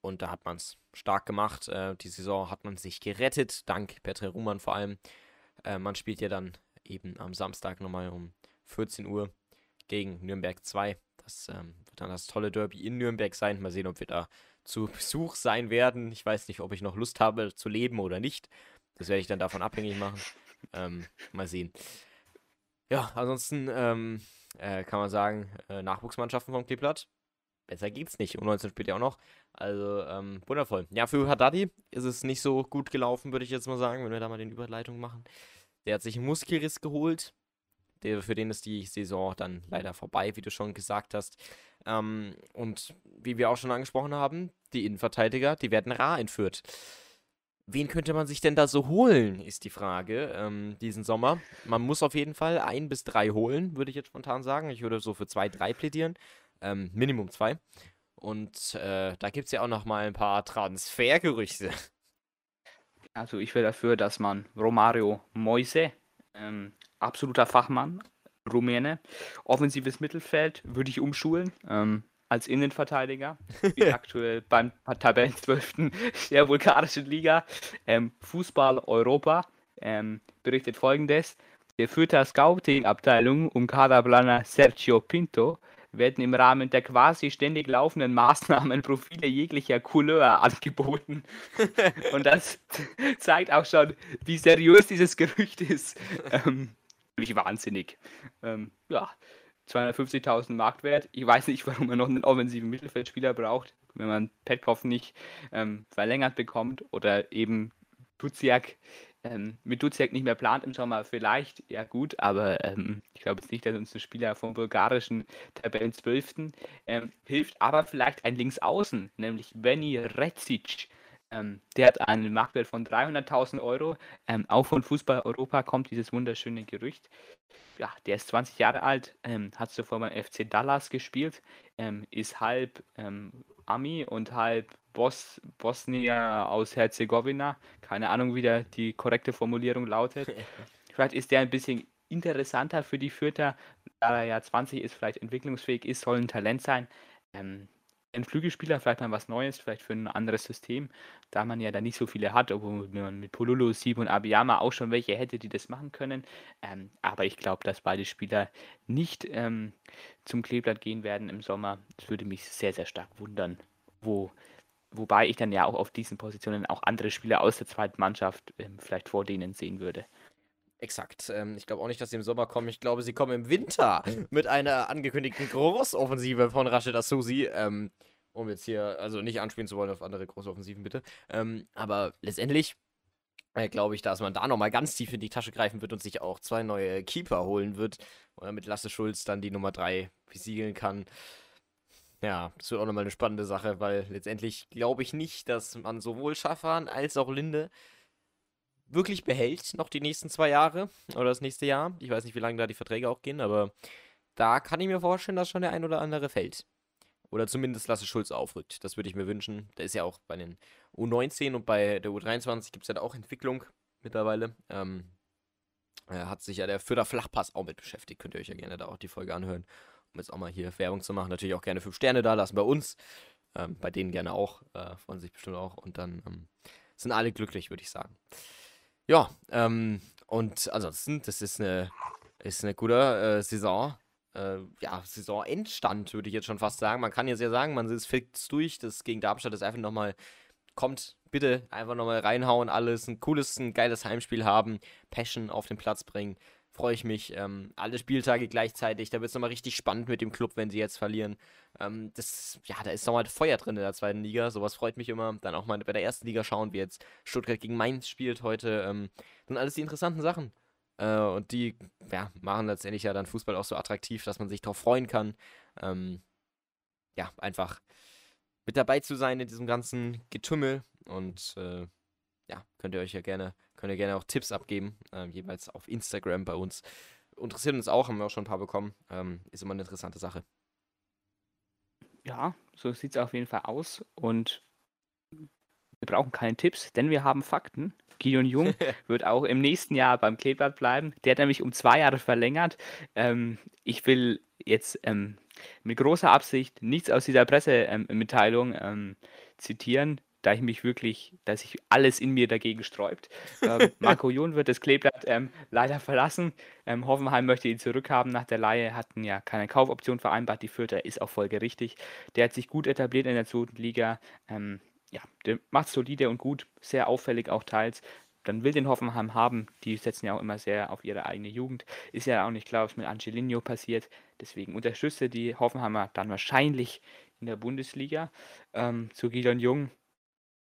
Und da hat man es stark gemacht. Äh, die Saison hat man sich gerettet, dank Petre Ruhmann vor allem. Äh, man spielt ja dann eben am Samstag nochmal um 14 Uhr gegen Nürnberg 2. Das ähm, wird dann das tolle Derby in Nürnberg sein. Mal sehen, ob wir da zu Besuch sein werden. Ich weiß nicht, ob ich noch Lust habe zu leben oder nicht. Das werde ich dann davon abhängig machen. Ähm, mal sehen. Ja, ansonsten ähm, äh, kann man sagen, äh, Nachwuchsmannschaften vom Kleeblatt. Besser geht's nicht. Und 19 spielt ja auch noch. Also, ähm, wundervoll. Ja, für Haddadi ist es nicht so gut gelaufen, würde ich jetzt mal sagen, wenn wir da mal den Überleitung machen. Der hat sich einen Muskelriss geholt. Der, für den ist die Saison dann leider vorbei, wie du schon gesagt hast. Ähm, und wie wir auch schon angesprochen haben, die Innenverteidiger, die werden rar entführt. Wen könnte man sich denn da so holen, ist die Frage, ähm, diesen Sommer. Man muss auf jeden Fall ein bis drei holen, würde ich jetzt spontan sagen. Ich würde so für zwei, drei plädieren. Ähm, Minimum zwei. Und äh, da gibt es ja auch noch mal ein paar Transfergerüchte. Also ich wäre dafür, dass man Romario Moise, ähm, absoluter Fachmann, Rumäne, offensives Mittelfeld, würde ich umschulen. Ähm, als Innenverteidiger, aktuell beim Tabellenzwölften der bulgarischen Liga. Ähm, Fußball Europa ähm, berichtet folgendes. Der Fürther Scouting-Abteilung um Kaderplaner Sergio Pinto werden im Rahmen der quasi ständig laufenden Maßnahmen Profile jeglicher Couleur angeboten. Und das zeigt auch schon, wie seriös dieses Gerücht ist. Ähm, wahnsinnig. Ähm, ja, 250.000 Marktwert. Ich weiß nicht, warum man noch einen offensiven Mittelfeldspieler braucht, wenn man Petkov nicht ähm, verlängert bekommt oder eben Duziak ähm, mit Duziak nicht mehr plant im Sommer, vielleicht, ja gut, aber ähm, ich glaube jetzt nicht, dass uns ein Spieler vom bulgarischen Tabellenzwölften ähm, hilft, aber vielleicht ein Linksaußen, nämlich Benny Rezic. Ähm, der hat einen Marktwert von 300.000 Euro. Ähm, auch von Fußball Europa kommt dieses wunderschöne Gerücht. Ja, der ist 20 Jahre alt, ähm, hat zuvor beim FC Dallas gespielt, ist halb Ami und halb Bos Bosnier aus Herzegowina. Keine Ahnung, wie der, die korrekte Formulierung lautet. vielleicht ist der ein bisschen interessanter für die Fürther, da er ja 20 ist, vielleicht entwicklungsfähig ist, soll ein Talent sein. Ähm, ein Flügelspieler, vielleicht mal was Neues, vielleicht für ein anderes System, da man ja da nicht so viele hat, obwohl man mit Polulu, Sieb und Abiyama auch schon welche hätte, die das machen können. Ähm, aber ich glaube, dass beide Spieler nicht ähm, zum Kleeblatt gehen werden im Sommer. Das würde mich sehr, sehr stark wundern, wo Wobei ich dann ja auch auf diesen Positionen auch andere Spieler aus der zweiten Mannschaft ähm, vielleicht vor denen sehen würde. Exakt. Ähm, ich glaube auch nicht, dass sie im Sommer kommen. Ich glaube, sie kommen im Winter mit einer angekündigten Großoffensive von Rashid Asusi. Ähm, um jetzt hier, also nicht anspielen zu wollen auf andere Großoffensiven, bitte. Ähm, aber letztendlich äh, glaube ich, dass man da nochmal ganz tief in die Tasche greifen wird und sich auch zwei neue Keeper holen wird. Oder mit Lasse Schulz dann die Nummer 3 besiegeln kann. Ja, das wird auch nochmal eine spannende Sache, weil letztendlich glaube ich nicht, dass man sowohl Schaffran als auch Linde wirklich behält, noch die nächsten zwei Jahre oder das nächste Jahr. Ich weiß nicht, wie lange da die Verträge auch gehen, aber da kann ich mir vorstellen, dass schon der ein oder andere fällt. Oder zumindest Lasse Schulz aufrückt. Das würde ich mir wünschen. Da ist ja auch bei den U19 und bei der U23 gibt es ja da auch Entwicklung mittlerweile. Ähm, hat sich ja der Förder Flachpass auch mit beschäftigt. Könnt ihr euch ja gerne da auch die Folge anhören um jetzt auch mal hier Werbung zu machen, natürlich auch gerne 5 Sterne da lassen bei uns. Ähm, bei denen gerne auch, äh, freuen sich bestimmt auch. Und dann ähm, sind alle glücklich, würde ich sagen. Ja, ähm, und ansonsten, das ist eine, ist eine gute äh, Saison. Äh, ja, Saisonendstand, würde ich jetzt schon fast sagen. Man kann jetzt ja sagen, man ist fix durch. Das gegen Darmstadt ist einfach nochmal, kommt bitte einfach nochmal reinhauen, alles, ein cooles, ein geiles Heimspiel haben, Passion auf den Platz bringen freue ich mich. Ähm, alle Spieltage gleichzeitig. Da wird es nochmal richtig spannend mit dem Club, wenn sie jetzt verlieren. Ähm, das, ja, da ist nochmal Feuer drin in der zweiten Liga. Sowas freut mich immer. Dann auch mal bei der ersten Liga schauen, wie jetzt Stuttgart gegen Mainz spielt heute. Ähm, sind alles die interessanten Sachen. Äh, und die ja, machen letztendlich ja dann Fußball auch so attraktiv, dass man sich darauf freuen kann. Ähm, ja, einfach mit dabei zu sein in diesem ganzen Getümmel. Und äh, ja, könnt ihr euch ja gerne Könnt ihr gerne auch Tipps abgeben, äh, jeweils auf Instagram bei uns. Interessiert uns auch, haben wir auch schon ein paar bekommen. Ähm, ist immer eine interessante Sache. Ja, so sieht es auf jeden Fall aus. Und wir brauchen keine Tipps, denn wir haben Fakten. Gideon Jung wird auch im nächsten Jahr beim Kleeblatt bleiben. Der hat nämlich um zwei Jahre verlängert. Ähm, ich will jetzt ähm, mit großer Absicht nichts aus dieser Pressemitteilung ähm, zitieren. Da ich mich wirklich, dass sich alles in mir dagegen sträubt. Ähm, Marco Jon wird das Kleeblatt ähm, leider verlassen. Ähm, Hoffenheim möchte ihn zurückhaben nach der Leihe, hatten ja keine Kaufoption vereinbart. Die Fürther ist auch folgerichtig. Der hat sich gut etabliert in der zweiten Liga. Ähm, ja, der macht solide und gut, sehr auffällig auch teils. Dann will den Hoffenheim haben. Die setzen ja auch immer sehr auf ihre eigene Jugend. Ist ja auch nicht klar, was mit Angelino passiert. Deswegen unterstütze die Hoffenheimer dann wahrscheinlich in der Bundesliga. Ähm, zu Gideon Jung,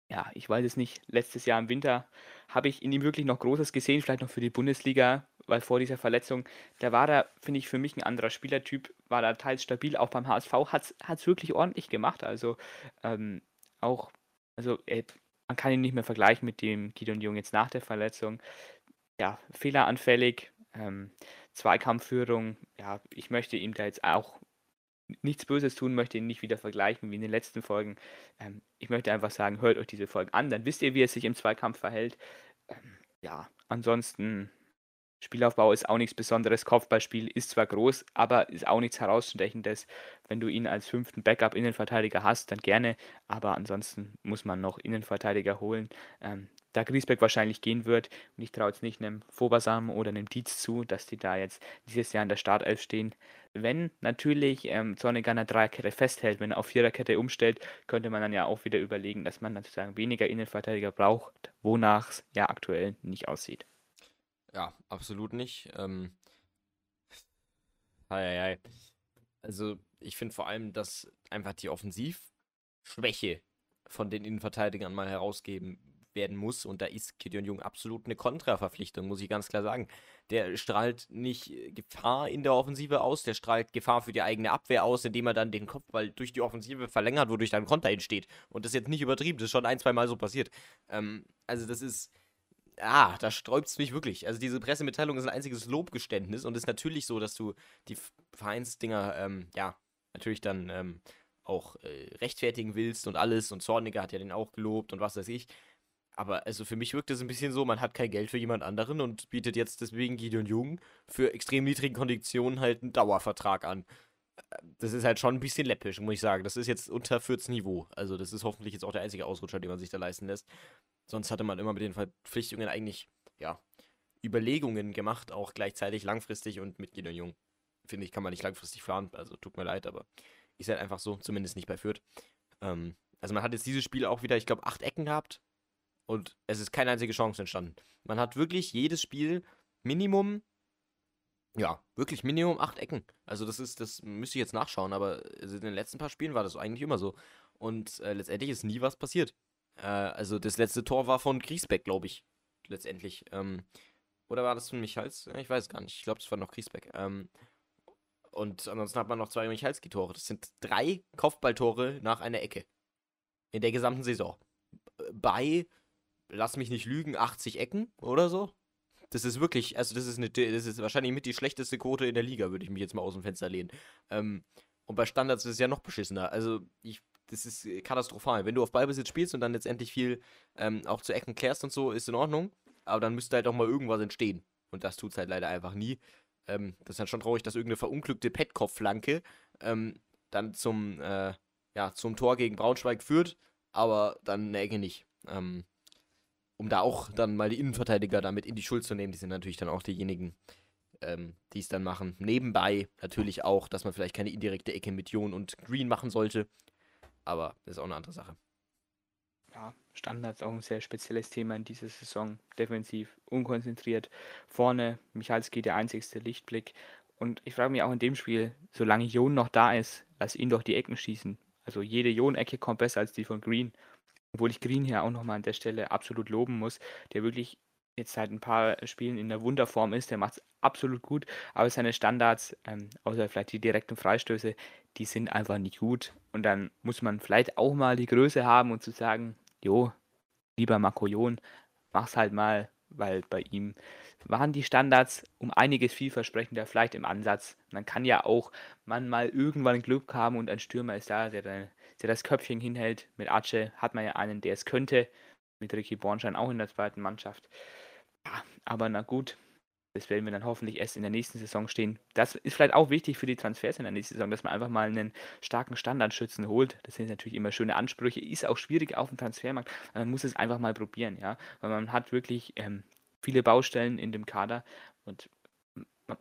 ja, ich weiß es nicht, letztes Jahr im Winter habe ich in ihm wirklich noch Großes gesehen, vielleicht noch für die Bundesliga, weil vor dieser Verletzung, da war er, finde ich, für mich ein anderer Spielertyp, war da teils stabil, auch beim HSV, hat es wirklich ordentlich gemacht, also ähm, auch, also er, man kann ihn nicht mehr vergleichen mit dem Gideon Jung jetzt nach der Verletzung, ja, fehleranfällig, ähm, Zweikampfführung, ja, ich möchte ihm da jetzt auch nichts Böses tun, möchte ihn nicht wieder vergleichen wie in den letzten Folgen. Ähm, ich möchte einfach sagen, hört euch diese Folgen an, dann wisst ihr, wie es sich im Zweikampf verhält. Ähm, ja, ansonsten, Spielaufbau ist auch nichts Besonderes. Kopfballspiel ist zwar groß, aber ist auch nichts herausstechendes. Wenn du ihn als fünften Backup-Innenverteidiger hast, dann gerne, aber ansonsten muss man noch Innenverteidiger holen. Ähm, da Griesbeck wahrscheinlich gehen wird. Und ich traue jetzt nicht einem Fobasam oder einem Dietz zu, dass die da jetzt dieses Jahr in der Startelf stehen. Wenn natürlich ähm, Zorniger eine Dreierkette festhält, wenn er auf Viererkette umstellt, könnte man dann ja auch wieder überlegen, dass man sozusagen weniger Innenverteidiger braucht, wonach es ja aktuell nicht aussieht. Ja, absolut nicht. Ähm. Also ich finde vor allem, dass einfach die Offensivschwäche von den Innenverteidigern mal herausgeben werden muss. Und da ist Gideon Jung absolut eine Kontraverpflichtung, muss ich ganz klar sagen. Der strahlt nicht äh, Gefahr in der Offensive aus, der strahlt Gefahr für die eigene Abwehr aus, indem er dann den Kopfball durch die Offensive verlängert, wodurch dann Konter entsteht. Und das ist jetzt nicht übertrieben, das ist schon ein, zwei Mal so passiert. Ähm, also das ist. Ah, da sträubt es mich wirklich. Also diese Pressemitteilung ist ein einziges Lobgeständnis und ist natürlich so, dass du die Vereinsdinger, ähm, ja, natürlich dann ähm, auch äh, rechtfertigen willst und alles und Zorniger hat ja den auch gelobt und was weiß ich. Aber also für mich wirkt es ein bisschen so, man hat kein Geld für jemand anderen und bietet jetzt deswegen Gideon Jung für extrem niedrigen Konditionen halt einen Dauervertrag an. Das ist halt schon ein bisschen läppisch, muss ich sagen. Das ist jetzt unter 14 Niveau. Also das ist hoffentlich jetzt auch der einzige Ausrutscher, den man sich da leisten lässt. Sonst hatte man immer mit den Verpflichtungen eigentlich, ja, Überlegungen gemacht, auch gleichzeitig langfristig und mit Gideon Jung. Finde ich, kann man nicht langfristig fahren. Also tut mir leid, aber ist halt einfach so, zumindest nicht bei Fürth. Ähm, also man hat jetzt dieses Spiel auch wieder, ich glaube, acht Ecken gehabt und es ist keine einzige Chance entstanden. Man hat wirklich jedes Spiel Minimum, ja, wirklich Minimum acht Ecken. Also das ist, das müsste ich jetzt nachschauen, aber in den letzten paar Spielen war das eigentlich immer so. Und äh, letztendlich ist nie was passiert. Äh, also das letzte Tor war von Griesbeck, glaube ich. Letztendlich. Ähm, oder war das von Michals? Ich weiß gar nicht. Ich glaube, das war noch Griesbeck. Ähm, und ansonsten hat man noch zwei Michalski-Tore. Das sind drei Kopfballtore nach einer Ecke. In der gesamten Saison. Bei lass mich nicht lügen, 80 Ecken oder so. Das ist wirklich, also das ist eine, das ist wahrscheinlich mit die schlechteste Quote in der Liga, würde ich mich jetzt mal aus dem Fenster lehnen. Ähm, und bei Standards ist es ja noch beschissener. Also ich, das ist katastrophal. Wenn du auf Ballbesitz spielst und dann letztendlich viel ähm, auch zu Ecken klärst und so, ist in Ordnung. Aber dann müsste halt auch mal irgendwas entstehen. Und das tut es halt leider einfach nie. Ähm, das ist halt schon traurig, dass irgendeine verunglückte Petkoff-Flanke ähm, dann zum, äh, ja, zum Tor gegen Braunschweig führt, aber dann eine Ecke nicht. Ähm, um da auch dann mal die Innenverteidiger damit in die Schuld zu nehmen, die sind natürlich dann auch diejenigen, ähm, die es dann machen. Nebenbei natürlich auch, dass man vielleicht keine indirekte Ecke mit Jon und Green machen sollte. Aber das ist auch eine andere Sache. Ja, Standards auch ein sehr spezielles Thema in dieser Saison. Defensiv, unkonzentriert. Vorne, Michalski der einzigste Lichtblick. Und ich frage mich auch in dem Spiel, solange Jon noch da ist, lass ihn doch die Ecken schießen. Also jede Jon-Ecke kommt besser als die von Green. Obwohl ich Green hier auch nochmal an der Stelle absolut loben muss, der wirklich jetzt seit ein paar Spielen in der Wunderform ist. Der macht es absolut gut, aber seine Standards, ähm, außer vielleicht die direkten Freistöße, die sind einfach nicht gut. Und dann muss man vielleicht auch mal die Größe haben und zu sagen, jo, lieber Makoyon, mach's halt mal, weil bei ihm waren die Standards um einiges vielversprechender, vielleicht im Ansatz. Man kann ja auch man mal irgendwann Glück haben und ein Stürmer ist da, der, der das Köpfchen hinhält. Mit Ace hat man ja einen, der es könnte. Mit Ricky Bornstein auch in der zweiten Mannschaft. Ja, aber na gut, Das werden wir dann hoffentlich erst in der nächsten Saison stehen. Das ist vielleicht auch wichtig für die Transfers in der nächsten Saison, dass man einfach mal einen starken Standardschützen holt. Das sind natürlich immer schöne Ansprüche. Ist auch schwierig auf dem Transfermarkt. Man muss es einfach mal probieren, ja. Weil man hat wirklich ähm, viele Baustellen in dem Kader und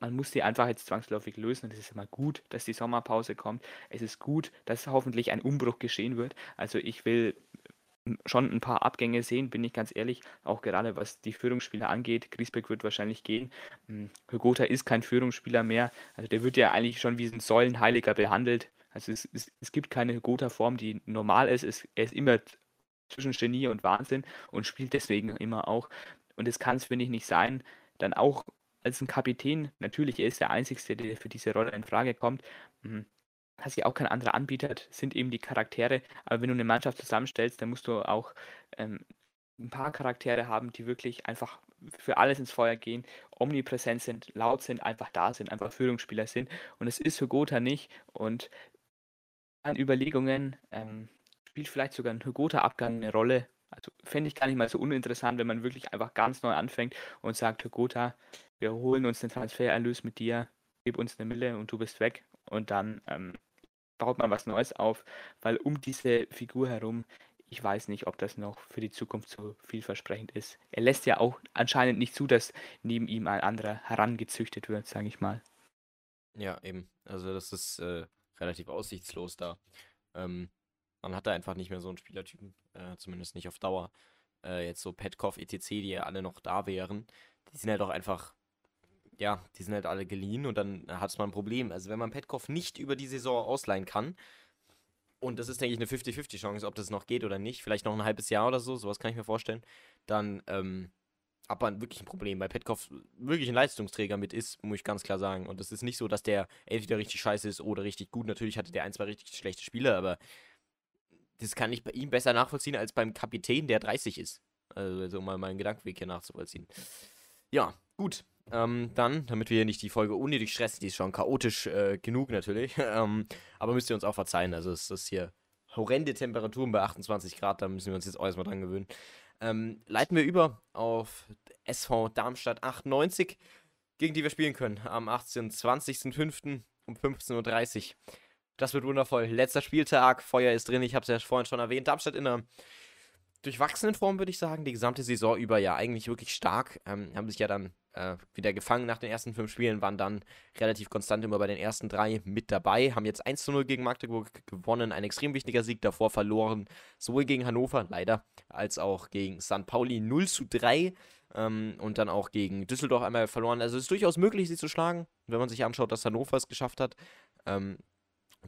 man, muss die einfach jetzt zwangsläufig lösen. Und es ist immer gut, dass die Sommerpause kommt. Es ist gut, dass hoffentlich ein Umbruch geschehen wird. Also ich will schon ein paar Abgänge sehen, bin ich ganz ehrlich. Auch gerade was die Führungsspieler angeht. Griesbeck wird wahrscheinlich gehen. Hugota hm, ist kein Führungsspieler mehr. Also der wird ja eigentlich schon wie ein Säulenheiliger behandelt. Also es, es, es gibt keine Hugota-Form, die normal ist. Es, er ist immer zwischen Genie und Wahnsinn und spielt deswegen immer auch. Und es kann es, finde ich, nicht sein. Dann auch als ein Kapitän, natürlich, er ist der Einzige, der für diese Rolle in Frage kommt. Hm, hast ja auch kein anderer Anbieter, sind eben die Charaktere. Aber wenn du eine Mannschaft zusammenstellst, dann musst du auch ähm, ein paar Charaktere haben, die wirklich einfach für alles ins Feuer gehen, omnipräsent sind, laut sind, einfach da sind, einfach Führungsspieler sind. Und es ist für Gotha nicht. Und an Überlegungen ähm, spielt vielleicht sogar ein Hugota-Abgang eine Rolle. Also fände ich gar nicht mal so uninteressant, wenn man wirklich einfach ganz neu anfängt und sagt, Hugota, wir holen uns den Transfererlös mit dir, gib uns eine Mille und du bist weg. Und dann ähm, baut man was Neues auf, weil um diese Figur herum, ich weiß nicht, ob das noch für die Zukunft so vielversprechend ist. Er lässt ja auch anscheinend nicht zu, dass neben ihm ein anderer herangezüchtet wird, sage ich mal. Ja, eben. Also das ist äh, relativ aussichtslos da. Ähm, man hat da einfach nicht mehr so einen Spielertypen, äh, zumindest nicht auf Dauer. Äh, jetzt so Petkov, etc., die ja alle noch da wären, die sind halt auch einfach ja, die sind halt alle geliehen und dann hat man ein Problem. Also wenn man Petkov nicht über die Saison ausleihen kann, und das ist, denke ich, eine 50-50-Chance, ob das noch geht oder nicht, vielleicht noch ein halbes Jahr oder so, sowas kann ich mir vorstellen, dann ähm, hat man wirklich ein Problem, weil Petkov wirklich ein Leistungsträger mit ist, muss ich ganz klar sagen. Und es ist nicht so, dass der entweder richtig scheiße ist oder richtig gut. Natürlich hatte der ein, zwei richtig schlechte Spiele, aber das kann ich bei ihm besser nachvollziehen als beim Kapitän, der 30 ist. Also, um mal meinen Gedankenweg hier nachzuvollziehen. Ja, gut. Ähm, dann, damit wir hier nicht die Folge unnötig stressen, die ist schon chaotisch äh, genug natürlich. ähm, aber müsst ihr uns auch verzeihen. Also es ist hier horrende Temperaturen bei 28 Grad, da müssen wir uns jetzt auch erstmal dran gewöhnen. Ähm, leiten wir über auf SV Darmstadt 98, gegen die wir spielen können am 18. 20.05. um 15.30 Uhr. Das wird wundervoll. Letzter Spieltag, Feuer ist drin, ich habe es ja vorhin schon erwähnt. Darmstadt in einer durchwachsenen Form, würde ich sagen. Die gesamte Saison über ja eigentlich wirklich stark. Ähm, haben sich ja dann äh, wieder gefangen nach den ersten fünf Spielen, waren dann relativ konstant immer bei den ersten drei mit dabei, haben jetzt 1 zu 0 gegen Magdeburg gewonnen, ein extrem wichtiger Sieg, davor verloren, sowohl gegen Hannover, leider, als auch gegen St. Pauli 0 zu 3 ähm, und dann auch gegen Düsseldorf einmal verloren. Also es ist durchaus möglich, sie zu schlagen, wenn man sich anschaut, dass Hannover es geschafft hat. Ähm,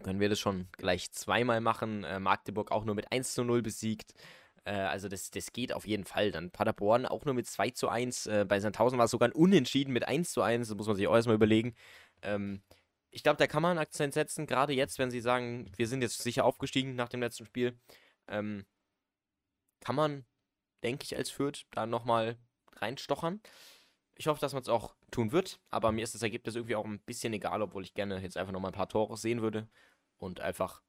können wir das schon gleich zweimal machen. Äh, Magdeburg auch nur mit 1 zu 0 besiegt. Äh, also das, das geht auf jeden Fall. Dann Paderborn auch nur mit 2 zu 1. Äh, bei Sandhausen war es sogar ein Unentschieden mit 1 zu 1. Das muss man sich auch erstmal überlegen. Ähm, ich glaube, da kann man einen Akzent setzen, gerade jetzt, wenn sie sagen, wir sind jetzt sicher aufgestiegen nach dem letzten Spiel. Ähm, kann man, denke ich, als Fürth da nochmal reinstochern. Ich hoffe, dass man es auch tun wird, aber mir ist das Ergebnis irgendwie auch ein bisschen egal, obwohl ich gerne jetzt einfach nochmal ein paar Tore sehen würde und einfach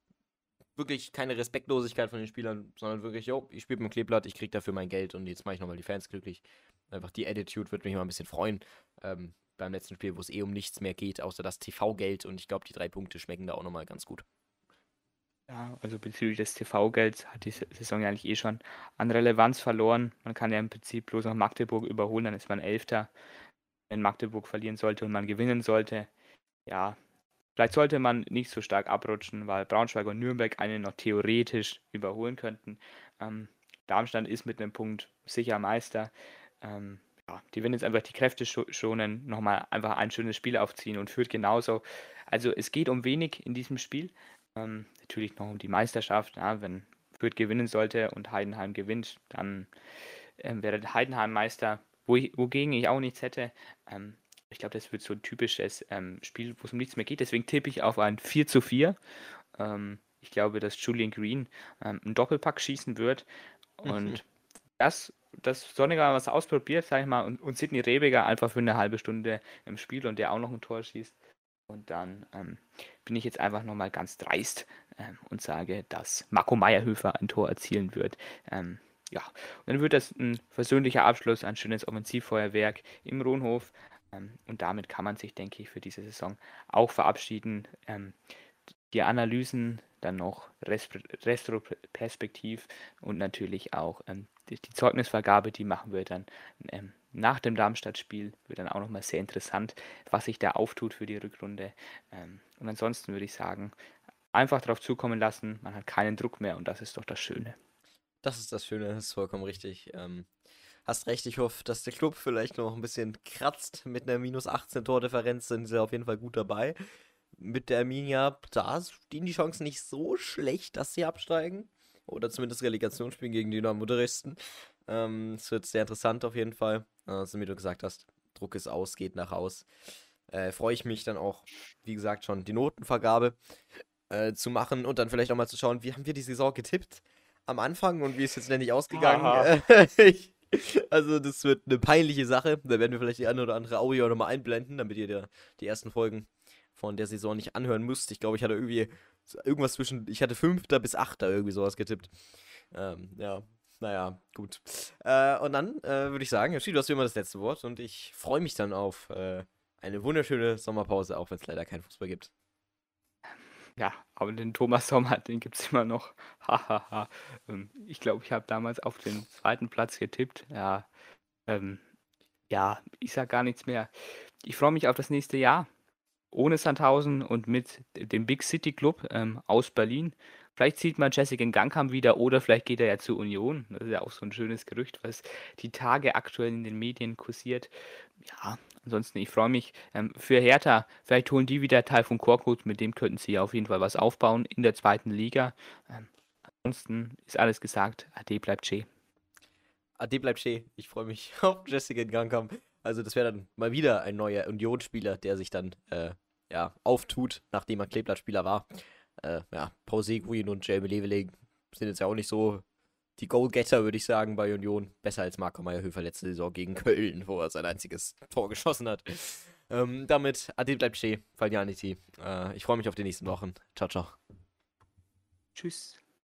wirklich keine Respektlosigkeit von den Spielern, sondern wirklich, jo, ich spiele mit dem Kleeblatt, ich kriege dafür mein Geld und jetzt mache ich nochmal die Fans glücklich. Einfach die Attitude würde mich mal ein bisschen freuen. Ähm, beim letzten Spiel, wo es eh um nichts mehr geht, außer das TV-Geld und ich glaube, die drei Punkte schmecken da auch nochmal ganz gut. Ja, also bezüglich des TV-Gelds hat die Saison ja eigentlich eh schon an Relevanz verloren. Man kann ja im Prinzip bloß noch Magdeburg überholen, dann ist man Elfter. Wenn Magdeburg verlieren sollte und man gewinnen sollte, ja, Vielleicht sollte man nicht so stark abrutschen, weil Braunschweig und Nürnberg einen noch theoretisch überholen könnten. Ähm, Darmstadt ist mit einem Punkt sicher Meister. Ähm, ja, die werden jetzt einfach die Kräfte schonen, nochmal einfach ein schönes Spiel aufziehen und führt genauso. Also es geht um wenig in diesem Spiel. Ähm, natürlich noch um die Meisterschaft. Ja, wenn Fürth gewinnen sollte und Heidenheim gewinnt, dann ähm, wäre Heidenheim Meister, wo ich, wogegen ich auch nichts hätte. Ähm, ich glaube, das wird so ein typisches ähm, Spiel, wo es um nichts mehr geht. Deswegen tippe ich auf ein 4 zu 4. Ähm, ich glaube, dass Julian Green ähm, einen Doppelpack schießen wird. Und mhm. das, dass Sonniger was ausprobiert, sage ich mal, und, und Sidney Rebiger einfach für eine halbe Stunde im Spiel und der auch noch ein Tor schießt. Und dann ähm, bin ich jetzt einfach nochmal ganz dreist ähm, und sage, dass Marco Meyerhöfer ein Tor erzielen wird. Ähm, ja, und dann wird das ein versöhnlicher Abschluss, ein schönes Offensivfeuerwerk im Rohnhof. Ähm, und damit kann man sich, denke ich, für diese Saison auch verabschieden. Ähm, die Analysen, dann noch Retroperspektiv und natürlich auch ähm, die, die, Zeugnisvergabe, die machen wir dann nach dem Darmstadt-Spiel. Wird dann auch nochmal sehr interessant, was sich da auftut für die Rückrunde. Ähm, und ansonsten würde ich sagen, einfach darauf zukommen lassen, man hat keinen Druck mehr und das ist doch das Schöne. Das ist das Schöne, das ist vollkommen richtig. Ähm, hast recht, ich hoffe, dass der Club vielleicht noch ein bisschen kratzt mit einer minus 18 Tordifferenz, sind sie auf jeden Fall gut dabei mit der Arminia, da stehen die Chancen nicht so schlecht, dass sie absteigen. Oder zumindest Relegation spielen gegen Dynamo Dresden. Ähm, es wird sehr interessant auf jeden Fall. Also, wie du gesagt hast, Druck ist aus, geht nach Haus. Äh, Freue ich mich dann auch, wie gesagt, schon die Notenvergabe äh, zu machen und dann vielleicht auch mal zu schauen, wie haben wir die Saison getippt am Anfang und wie ist jetzt nämlich ausgegangen. ich, also, das wird eine peinliche Sache. Da werden wir vielleicht die eine oder andere Audio nochmal einblenden, damit ihr der, die ersten Folgen von der Saison nicht anhören müsst. Ich glaube, ich hatte irgendwie irgendwas zwischen, ich hatte fünfter bis achter irgendwie sowas getippt. Ähm, ja, naja, gut. Äh, und dann äh, würde ich sagen, Yoshi, du hast wie immer das letzte Wort und ich freue mich dann auf äh, eine wunderschöne Sommerpause, auch wenn es leider keinen Fußball gibt. Ja, aber den Thomas Sommer, den gibt es immer noch. Hahaha. ähm, ich glaube, ich habe damals auf den zweiten Platz getippt. Ja, ähm, ja, ich sage gar nichts mehr. Ich freue mich auf das nächste Jahr ohne Sandhausen und mit dem Big City Club ähm, aus Berlin. Vielleicht sieht man Jessica Gangkamp wieder oder vielleicht geht er ja zur Union. Das ist ja auch so ein schönes Gerücht, was die Tage aktuell in den Medien kursiert. Ja, ansonsten, ich freue mich ähm, für Hertha. Vielleicht holen die wieder Teil von Korkut, mit dem könnten sie auf jeden Fall was aufbauen in der zweiten Liga. Ähm, ansonsten ist alles gesagt. Ade bleibt Che. Ade bleibt Che. Ich freue mich auf Jessica Gangkamp. Also das wäre dann mal wieder ein neuer Union-Spieler, der sich dann äh, ja, auftut, nachdem er Kleeblattspieler war. Äh, ja, Paul Seguin und Jamie Leveling sind jetzt ja auch nicht so die Goalgetter, würde ich sagen, bei Union. Besser als Marco Meyerhöfer letzte Saison gegen Köln, wo er sein einziges Tor geschossen hat. Ähm, damit, Ade bleibt stehen, Faljanity. Äh, ich freue mich auf die nächsten Wochen. Ciao, ciao. Tschüss.